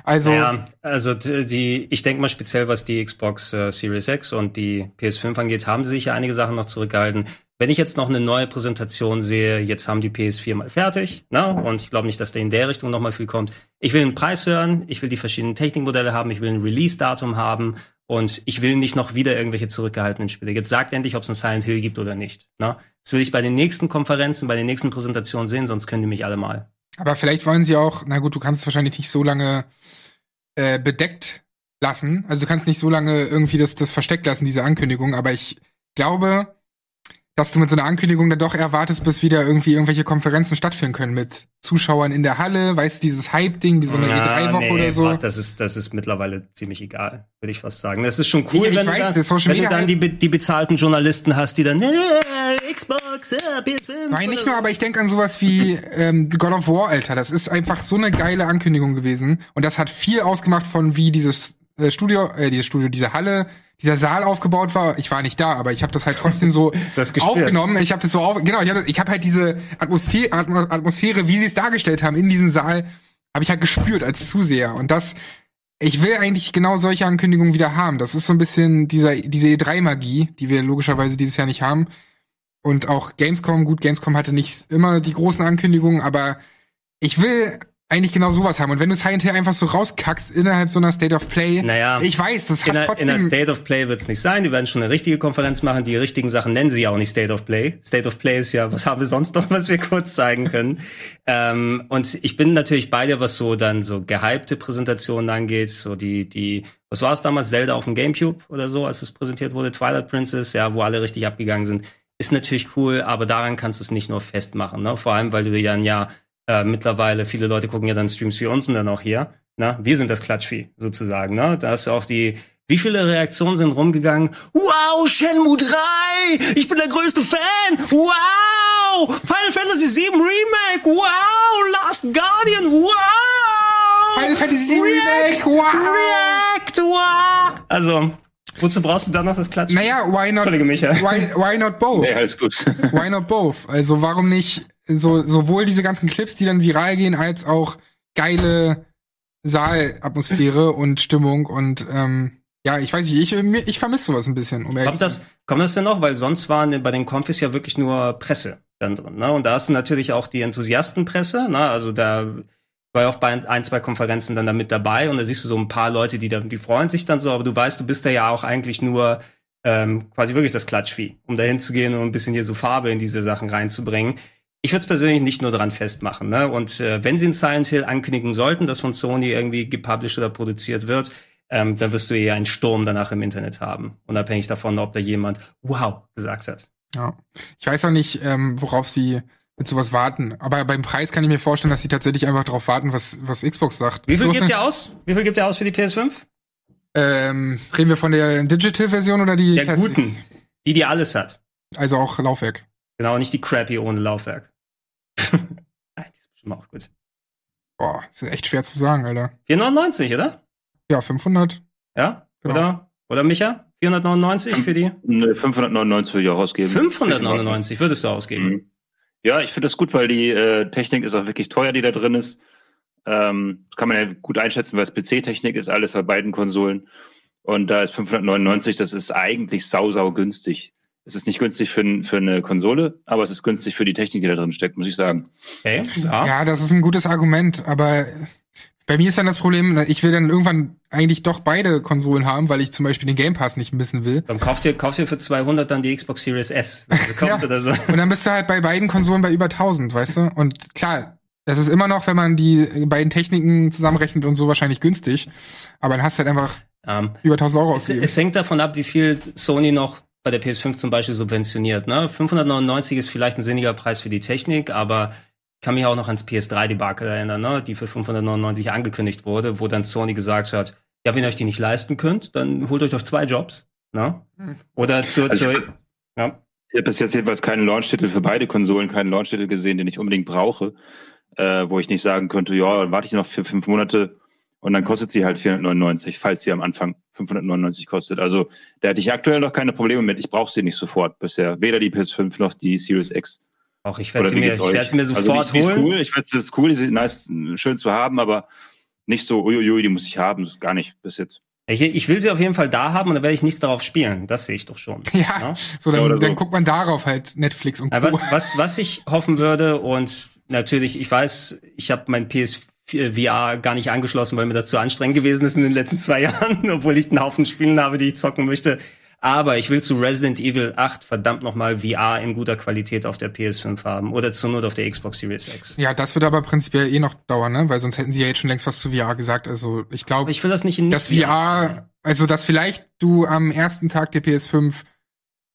Also, ja, also die, ich denke mal speziell, was die Xbox äh, Series X und die PS5 angeht, haben sie sich ja einige Sachen noch zurückgehalten. Wenn ich jetzt noch eine neue Präsentation sehe, jetzt haben die PS4 mal fertig, ne? Und ich glaube nicht, dass da in der Richtung noch mal viel kommt. Ich will einen Preis hören, ich will die verschiedenen Technikmodelle haben, ich will ein Release-Datum haben und ich will nicht noch wieder irgendwelche zurückgehaltenen Spiele. Jetzt sagt endlich, ob es ein Silent Hill gibt oder nicht. Ne? Das will ich bei den nächsten Konferenzen, bei den nächsten Präsentationen sehen, sonst können die mich alle mal. Aber vielleicht wollen sie auch, na gut, du kannst es wahrscheinlich nicht so lange äh, bedeckt lassen. Also du kannst nicht so lange irgendwie das, das versteckt lassen, diese Ankündigung. Aber ich glaube, dass du mit so einer Ankündigung dann doch erwartest, bis wieder irgendwie irgendwelche Konferenzen stattfinden können mit Zuschauern in der Halle, weißt du, dieses Hype-Ding, wie so eine ja, E3-Woche nee, oder so. Das ist, das ist mittlerweile ziemlich egal, würde ich fast sagen. Das ist schon cool, ich, wenn, ich du, weiß, dann, wenn du dann die, die bezahlten Journalisten hast, die dann Xbox, äh, PS5. Nein, nicht nur, aber ich denke an sowas wie ähm, God of War, Alter. Das ist einfach so eine geile Ankündigung gewesen. Und das hat viel ausgemacht von wie dieses äh, Studio, äh, dieses Studio, diese Halle dieser Saal aufgebaut war. Ich war nicht da, aber ich habe das halt trotzdem so aufgenommen. Ich habe das so auf, genau, ich habe ich hab halt diese Atmosphäre, Atmosphäre, wie sie es dargestellt haben in diesem Saal, habe ich halt gespürt als Zuseher. Und das, ich will eigentlich genau solche Ankündigungen wieder haben. Das ist so ein bisschen dieser diese E3-Magie, die wir logischerweise dieses Jahr nicht haben. Und auch Gamescom, gut, Gamescom hatte nicht immer die großen Ankündigungen, aber ich will eigentlich genau sowas haben. Und wenn du Silent Hill einfach so rauskackst innerhalb so einer State of Play, naja, ich weiß, das hat in trotzdem... In der State of Play wird's nicht sein. Die werden schon eine richtige Konferenz machen. Die richtigen Sachen nennen sie ja auch nicht State of Play. State of Play ist ja, was haben wir sonst noch, was wir kurz zeigen können. ähm, und ich bin natürlich bei dir, was so dann so gehypte Präsentationen angeht. So die, die, was war es damals? Zelda auf dem Gamecube oder so, als es präsentiert wurde? Twilight Princess, ja, wo alle richtig abgegangen sind. Ist natürlich cool, aber daran kannst du es nicht nur festmachen. Ne? Vor allem, weil du dann ja äh, mittlerweile, viele Leute gucken ja dann Streams wie uns und dann auch hier. Na, wir sind das Klatschvieh, sozusagen. Ne? Da ist auch die, wie viele Reaktionen sind rumgegangen? Wow, Shenmue 3! Ich bin der größte Fan! Wow! Final Fantasy 7 Remake! Wow! Last Guardian! Wow! Final Fantasy 7 Remake! Wow! React! Wow! Also, wozu brauchst du dann noch das Klatschen? Naja, why not? Entschuldige mich. Why, why not both? Nee, alles gut. why not both? Also, warum nicht so, sowohl diese ganzen Clips, die dann viral gehen, als auch geile Saalatmosphäre und Stimmung und ähm, ja, ich weiß nicht, ich, ich vermisse sowas ein bisschen. Um kommt das, kommt das denn noch? Weil sonst waren bei den Confis ja wirklich nur Presse dann drin. Ne? Und da hast du natürlich auch die Enthusiastenpresse. Ne? Also da war auch bei ein, zwei Konferenzen dann da mit dabei und da siehst du so ein paar Leute, die da, die freuen sich dann so, aber du weißt, du bist da ja auch eigentlich nur ähm, quasi wirklich das Klatschvieh, um da hinzugehen und ein bisschen hier so Farbe in diese Sachen reinzubringen. Ich würde es persönlich nicht nur daran festmachen. Ne? Und äh, wenn sie ein Silent Hill ankündigen sollten, dass von Sony irgendwie gepublished oder produziert wird, ähm, dann wirst du eher einen Sturm danach im Internet haben. Unabhängig davon, ob da jemand Wow gesagt hat. Ja. Ich weiß auch nicht, ähm, worauf sie mit sowas warten. Aber beim Preis kann ich mir vorstellen, dass sie tatsächlich einfach darauf warten, was, was Xbox sagt. Wie viel so, gibt ihr aus? Wie viel gibt ihr aus für die PS5? Ähm, reden wir von der Digital-Version oder die? Der guten. Die, die alles hat. Also auch Laufwerk. Genau, nicht die crappy ohne Laufwerk. das ist bestimmt auch gut. Boah, das ist echt schwer zu sagen, Alter. 499, oder? Ja, 500. Ja? Genau. Oder? Oder Micha? 499 für die? Ne, 599 würde ich auch ausgeben. 599 würdest du ausgeben? Mhm. Ja, ich finde das gut, weil die äh, Technik ist auch wirklich teuer, die da drin ist. Ähm, kann man ja gut einschätzen, weil es PC-Technik ist, alles bei beiden Konsolen. Und da ist 599, das ist eigentlich sau, sau günstig es ist nicht günstig für, für eine Konsole, aber es ist günstig für die Technik, die da drin steckt, muss ich sagen. Okay, ja. ja, das ist ein gutes Argument, aber bei mir ist dann das Problem, ich will dann irgendwann eigentlich doch beide Konsolen haben, weil ich zum Beispiel den Game Pass nicht missen will. Dann kauft ihr, kauft ihr für 200 dann die Xbox Series S, ja. oder so. Und dann bist du halt bei beiden Konsolen bei über 1000, weißt du? Und klar, das ist immer noch, wenn man die beiden Techniken zusammenrechnet und so wahrscheinlich günstig. Aber dann hast du halt einfach um, ähm, über 1000 Euro ausgegeben. Es, es hängt davon ab, wie viel Sony noch bei der PS5 zum Beispiel subventioniert. Ne? 599 ist vielleicht ein sinniger Preis für die Technik, aber ich kann mich auch noch ans PS3-Debakel erinnern, ne? die für 599 angekündigt wurde, wo dann Sony gesagt hat, ja, wenn ihr euch die nicht leisten könnt, dann holt euch doch zwei Jobs. Ne? Hm. Oder zu, also zu ja. Ich habe bis jetzt jedenfalls keinen Launch-Titel für beide Konsolen, keinen Launch-Titel gesehen, den ich unbedingt brauche. äh, wo ich nicht sagen könnte, ja, warte ich noch für fünf Monate und dann kostet sie halt 499, falls sie am Anfang 599 kostet. Also da hätte ich aktuell noch keine Probleme mit. Ich brauche sie nicht sofort bisher. Weder die PS5 noch die Series X. Auch ich werde sie, mir, ich werd sie mir also sofort also, holen. Cool. Ich werde es cool, die sind nice, schön zu haben, aber nicht so, uiuiui, die muss ich haben. Gar nicht bis jetzt. Ich, ich will sie auf jeden Fall da haben und dann werde ich nichts darauf spielen. Das sehe ich doch schon. Ja, ja? so dann, ja, dann so. guckt man darauf halt Netflix und Co. was, was ich hoffen würde und natürlich, ich weiß, ich habe mein PS VR gar nicht angeschlossen, weil mir das zu anstrengend gewesen ist in den letzten zwei Jahren, obwohl ich einen Haufen Spielen habe, die ich zocken möchte. Aber ich will zu Resident Evil 8 verdammt nochmal VR in guter Qualität auf der PS5 haben oder zur Not auf der Xbox Series X. Ja, das wird aber prinzipiell eh noch dauern, ne? Weil sonst hätten sie ja jetzt schon längst was zu VR gesagt. Also ich glaube, ich will das nicht in das VR, also dass vielleicht du am ersten Tag der PS5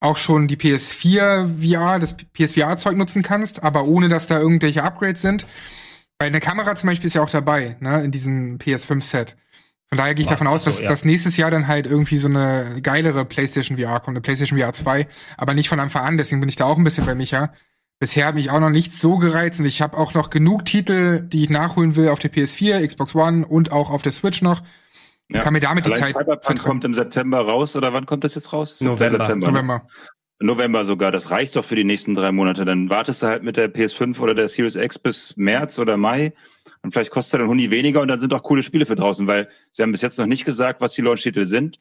auch schon die PS4 VR, das PSVR-Zeug nutzen kannst, aber ohne dass da irgendwelche Upgrades sind. Weil eine Kamera zum Beispiel ist ja auch dabei, ne, in diesem PS5-Set. Von daher gehe ich davon aus, dass, so, ja. dass nächstes Jahr dann halt irgendwie so eine geilere PlayStation VR kommt, eine PlayStation VR 2, aber nicht von Anfang an, deswegen bin ich da auch ein bisschen bei Micha. Bisher hat mich auch noch nichts so gereizt und ich habe auch noch genug Titel, die ich nachholen will auf der PS4, Xbox One und auch auf der Switch noch. Ja. Kann mir damit Allein die Zeit Cyberpunk vertrauen. kommt im September raus oder wann kommt das jetzt raus? November. September. November. November sogar. Das reicht doch für die nächsten drei Monate. Dann wartest du halt mit der PS5 oder der Series X bis März oder Mai und vielleicht kostet er dann Huni weniger und dann sind auch coole Spiele für draußen, weil sie haben bis jetzt noch nicht gesagt, was die Launch-Titel sind.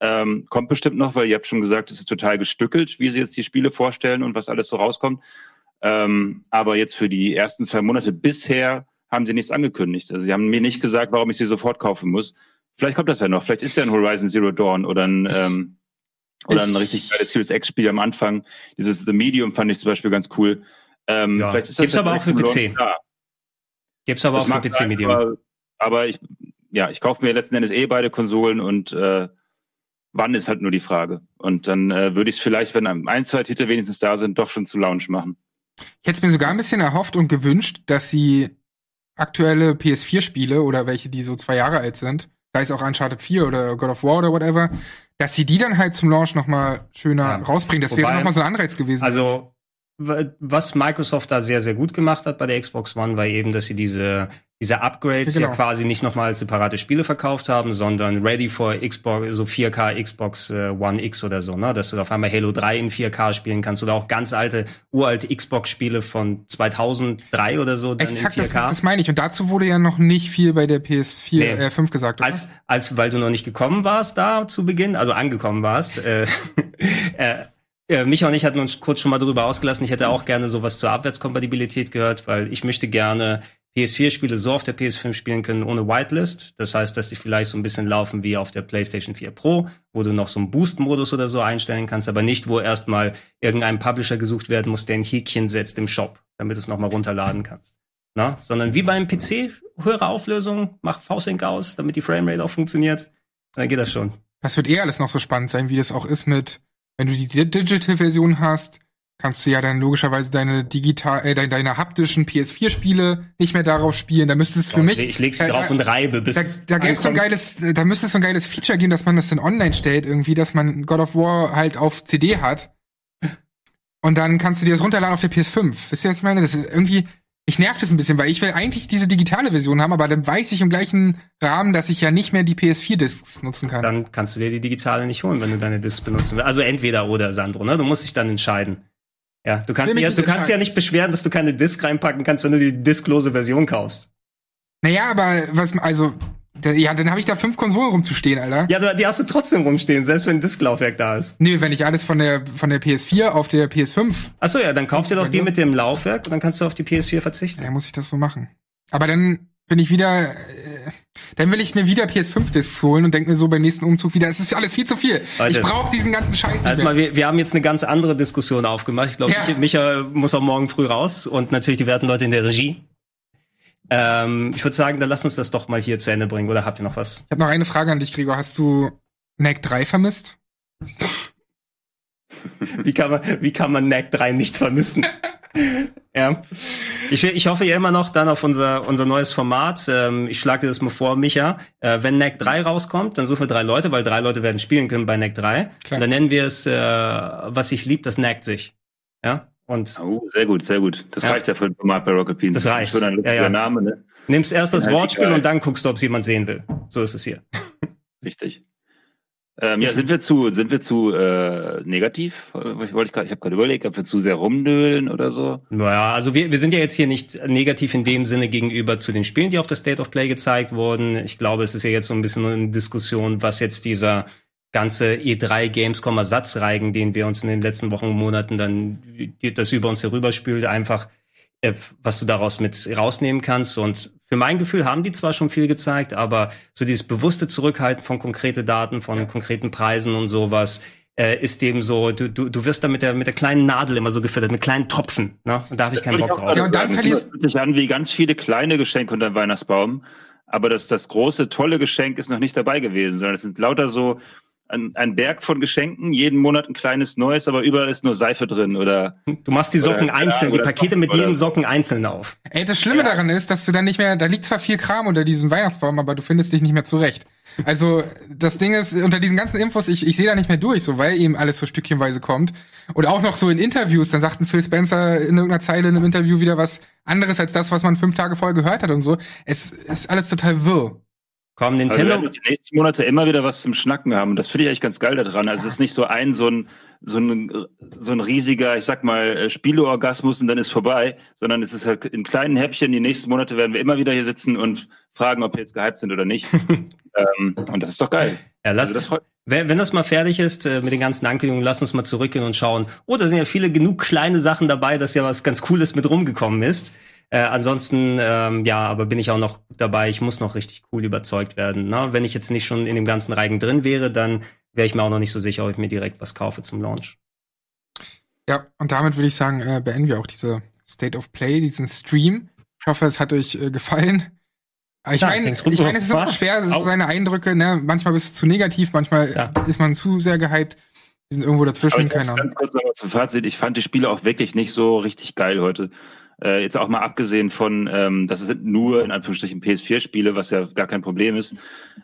Ähm, kommt bestimmt noch, weil ihr habt schon gesagt, es ist total gestückelt, wie sie jetzt die Spiele vorstellen und was alles so rauskommt. Ähm, aber jetzt für die ersten zwei Monate bisher haben sie nichts angekündigt. Also sie haben mir nicht gesagt, warum ich sie sofort kaufen muss. Vielleicht kommt das ja noch. Vielleicht ist ja ein Horizon Zero Dawn oder ein, ähm, oder ein richtig geiles Series X-Spiel am Anfang. Dieses The Medium fand ich zum Beispiel ganz cool. Ähm, ja. vielleicht ist das Gibt's aber auch für PC. Da. Gibt's aber das auch für PC-Medium. Aber, aber, ich, ja, ich kaufe mir letzten Endes eh beide Konsolen und äh, wann ist halt nur die Frage. Und dann äh, würde ich es vielleicht, wenn ein, zwei Titel wenigstens da sind, doch schon zu Launch machen. Ich hätte es mir sogar ein bisschen erhofft und gewünscht, dass sie aktuelle PS4-Spiele oder welche, die so zwei Jahre alt sind, sei es auch Uncharted 4 oder God of War oder whatever, dass sie die dann halt zum Launch nochmal schöner ja. rausbringen. Das Wobei, wäre nochmal so ein Anreiz gewesen. Also was Microsoft da sehr, sehr gut gemacht hat bei der Xbox One, war eben, dass sie diese, diese Upgrades genau. ja quasi nicht nochmal als separate Spiele verkauft haben, sondern ready for Xbox, so 4K Xbox äh, One X oder so, ne? Dass du auf einmal Halo 3 in 4K spielen kannst oder auch ganz alte, uralte Xbox-Spiele von 2003 oder so. Dann Exakt, in 4K. Das, das meine ich. Und dazu wurde ja noch nicht viel bei der PS4, nee. äh, 5 gesagt, oder? Als, als, weil du noch nicht gekommen warst da zu Beginn, also angekommen warst, äh, äh äh, Micha und ich hatten uns kurz schon mal darüber ausgelassen. Ich hätte auch gerne sowas zur Abwärtskompatibilität gehört, weil ich möchte gerne PS4-Spiele so auf der PS5 spielen können ohne Whitelist. Das heißt, dass sie vielleicht so ein bisschen laufen wie auf der PlayStation 4 Pro, wo du noch so einen Boost-Modus oder so einstellen kannst, aber nicht, wo erstmal irgendein Publisher gesucht werden muss, der ein Häkchen setzt im Shop, damit du es nochmal runterladen kannst. Na? Sondern wie beim PC, höhere Auflösung, mach V-Sync aus, damit die Framerate auch funktioniert. Dann geht das schon. Das wird eh alles noch so spannend sein, wie das auch ist mit wenn du die Digital-Version hast, kannst du ja dann logischerweise deine digital, äh, deine, deine haptischen PS4-Spiele nicht mehr darauf spielen. Da müsste es für mich. Ich leg's äh, drauf und reibe, bis da, da gäbe so ein geiles, da müsste es so ein geiles Feature geben, dass man das dann online stellt, irgendwie, dass man God of War halt auf CD hat. Und dann kannst du dir das runterladen auf der PS5. Wisst ihr, was ich meine? Das ist irgendwie, ich nervt es ein bisschen, weil ich will eigentlich diese digitale Version haben, aber dann weiß ich im gleichen Rahmen, dass ich ja nicht mehr die PS4-Discs nutzen kann. Dann kannst du dir die digitale nicht holen, wenn du deine Discs benutzen willst. Also entweder oder, Sandro, ne? Du musst dich dann entscheiden. Ja, du kannst, ja, du kannst ja nicht beschweren, dass du keine Disc reinpacken kannst, wenn du die disklose Version kaufst. Naja, aber was, also, ja, dann habe ich da fünf Konsolen rumzustehen, Alter. Ja, die hast du trotzdem rumstehen, selbst wenn ein Disklaufwerk da ist. Nee, wenn ich alles von der von der PS4 auf der PS5. Achso, ja, dann kauf dir doch die mit dem Laufwerk und dann kannst du auf die PS4 verzichten. Ja, muss ich das wohl machen. Aber dann bin ich wieder äh, dann will ich mir wieder PS5-Discs holen und denke mir so beim nächsten Umzug wieder, es ist alles viel zu viel. Leute, ich brauche diesen ganzen Scheiß. Also mal, wir, wir haben jetzt eine ganz andere Diskussion aufgemacht. Ich glaube, ja. Micha muss auch morgen früh raus und natürlich die werten Leute in der Regie. Ähm, ich würde sagen, dann lass uns das doch mal hier zu Ende bringen. Oder habt ihr noch was? Ich habe noch eine Frage an dich, Gregor. Hast du Knack 3 vermisst? wie, kann man, wie kann man Knack 3 nicht vermissen? ja. Ich, ich hoffe ja immer noch dann auf unser, unser neues Format. Ähm, ich schlage dir das mal vor, Micha. Äh, wenn Knack 3 rauskommt, dann suchen wir drei Leute, weil drei Leute werden spielen können bei Knack 3. Klar. Und dann nennen wir es, äh, was sich liebt, das nackt sich. Ja? Und oh, sehr gut, sehr gut. Das ja. reicht ja für Mark bei Rocket Beans. Das reicht. Schon ein ja, ja. Name, ne? Nimmst erst das Wortspiel und dann guckst du, ob es jemand sehen will. So ist es hier. Richtig. Ähm, ja, sind wir zu, sind wir zu äh, negativ? Ich, wollte ich, ich habe gerade überlegt, ob wir zu sehr rumnöhlen oder so. Naja, also wir, wir sind ja jetzt hier nicht negativ in dem Sinne gegenüber zu den Spielen, die auf der State of Play gezeigt wurden. Ich glaube, es ist ja jetzt so ein bisschen eine Diskussion, was jetzt dieser ganze E3 Gamescom Ersatzreigen, den wir uns in den letzten Wochen und Monaten dann das über uns herüberspült, einfach äh, was du daraus mit rausnehmen kannst. Und für mein Gefühl haben die zwar schon viel gezeigt, aber so dieses bewusste Zurückhalten von konkrete Daten, von ja. konkreten Preisen und sowas, äh, ist dem so, du, du, du wirst da mit der, mit der kleinen Nadel immer so gefüttert, mit kleinen Tropfen. Ne? Und da habe ich keinen Bock drauf. Ja, und dann verlierst du sich an wie ganz viele kleine Geschenke unter dem Weihnachtsbaum. Aber das, das große, tolle Geschenk ist noch nicht dabei gewesen, sondern es sind lauter so ein, ein Berg von Geschenken, jeden Monat ein kleines neues, aber überall ist nur Seife drin oder. Du machst die Socken oder, einzeln, die Pakete mit jedem Socken einzeln auf. Ey, das Schlimme ja. daran ist, dass du dann nicht mehr, da liegt zwar viel Kram unter diesem Weihnachtsbaum, aber du findest dich nicht mehr zurecht. Also das Ding ist, unter diesen ganzen Infos, ich, ich sehe da nicht mehr durch, so weil eben alles so stückchenweise kommt. Und auch noch so in Interviews, dann sagten Phil Spencer in irgendeiner Zeile in einem Interview wieder was anderes als das, was man fünf Tage vorher gehört hat und so. Es ist alles total wirr. Komm, Nintendo. Also wir die nächsten Monate immer wieder was zum Schnacken haben. Das finde ich eigentlich ganz geil daran. Also es ist nicht so ein, so ein, so ein, so ein riesiger, ich sag mal, äh, Spieleorgasmus und dann ist vorbei, sondern es ist halt in kleinen Häppchen. Die nächsten Monate werden wir immer wieder hier sitzen und fragen, ob wir jetzt gehypt sind oder nicht. ähm, und das ist doch geil. Ja, lass, also das wenn, wenn das mal fertig ist äh, mit den ganzen Ankündigungen, lass uns mal zurückgehen und schauen. Oh, da sind ja viele genug kleine Sachen dabei, dass ja was ganz Cooles mit rumgekommen ist. Äh, ansonsten, ähm, ja, aber bin ich auch noch dabei, ich muss noch richtig cool überzeugt werden. Ne? Wenn ich jetzt nicht schon in dem ganzen Reigen drin wäre, dann wäre ich mir auch noch nicht so sicher, ob ich mir direkt was kaufe zum Launch. Ja, und damit würde ich sagen, äh, beenden wir auch diese State of Play, diesen Stream. Ich hoffe, es hat euch äh, gefallen. Ich ja, meine, ich meine, es ist auch schwer, so seine Eindrücke, ne? Manchmal bist du zu negativ, manchmal ja. ist man zu sehr gehypt. Die sind irgendwo dazwischen, keine Ahnung. Ganz kurz nochmal zum Fazit. Ich fand die Spiele auch wirklich nicht so richtig geil heute. Äh, jetzt auch mal abgesehen von, ähm, das sind nur in Anführungsstrichen PS4-Spiele, was ja gar kein Problem ist.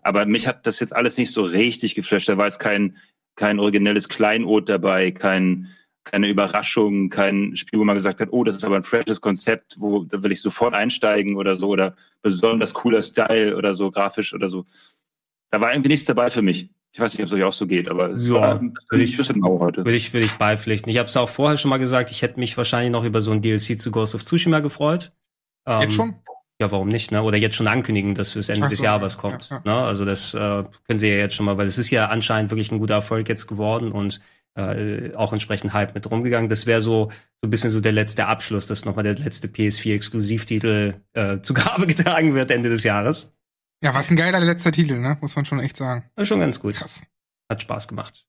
Aber mich hat das jetzt alles nicht so richtig geflasht. Da war jetzt kein, kein originelles Kleinod dabei, kein, keine Überraschung, kein Spiel, wo man gesagt hat, oh, das ist aber ein freshes Konzept, wo da will ich sofort einsteigen oder so, oder besonders cooler Style oder so, grafisch oder so. Da war irgendwie nichts dabei für mich. Ich weiß nicht, ob es euch auch so geht, aber es ja, war würde ich, genau heute. Würde ich, würde ich beipflichten. Ich habe es auch vorher schon mal gesagt, ich hätte mich wahrscheinlich noch über so ein DLC zu Ghost of Tsushima gefreut. Ähm, jetzt schon? Ja, warum nicht, ne? Oder jetzt schon ankündigen, dass fürs Ende so, des Jahres ja, kommt. Ja, ja. Ne? Also das äh, können sie ja jetzt schon mal, weil es ist ja anscheinend wirklich ein guter Erfolg jetzt geworden und äh, auch entsprechend Hype mit rumgegangen. Das wäre so so ein bisschen so der letzte Abschluss, dass nochmal der letzte PS4-Exklusivtitel äh, zu Grabe getragen wird Ende des Jahres. Ja, was ein geiler letzter Titel, ne? Muss man schon echt sagen. Ja, schon ganz gut. Krass. Hat Spaß gemacht.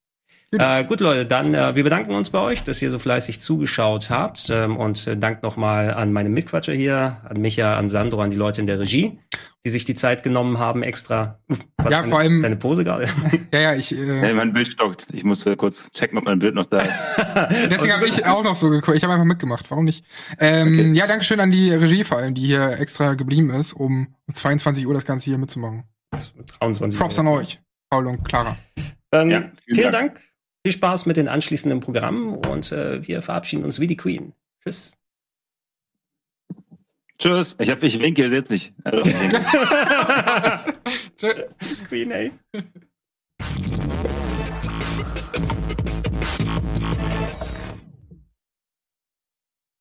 Äh, gut, Leute, dann äh, wir bedanken uns bei euch, dass ihr so fleißig zugeschaut habt ähm, und äh, Dank nochmal an meine Mitquatscher hier, an Micha, an Sandro, an die Leute in der Regie, die sich die Zeit genommen haben, extra. Was ja, vor allem deine Pose gerade. ja, ja, ich. Äh, ja, mein Bild stockt. Ich muss äh, kurz checken, ob mein Bild noch da ist. Deswegen habe ich auch noch so geguckt. Ich habe einfach mitgemacht. Warum nicht? Ähm, okay. Ja, danke schön an die Regie vor allem, die hier extra geblieben ist, um um 22 Uhr das Ganze hier mitzumachen. 23 Props Uhr. an euch, Paul und Clara. Dann ja, vielen, vielen Dank. Dank. Viel Spaß mit den anschließenden Programmen und äh, wir verabschieden uns wie die Queen. Tschüss. Tschüss. Ich, hab, ich winke jetzt nicht. Also, Queen, ey.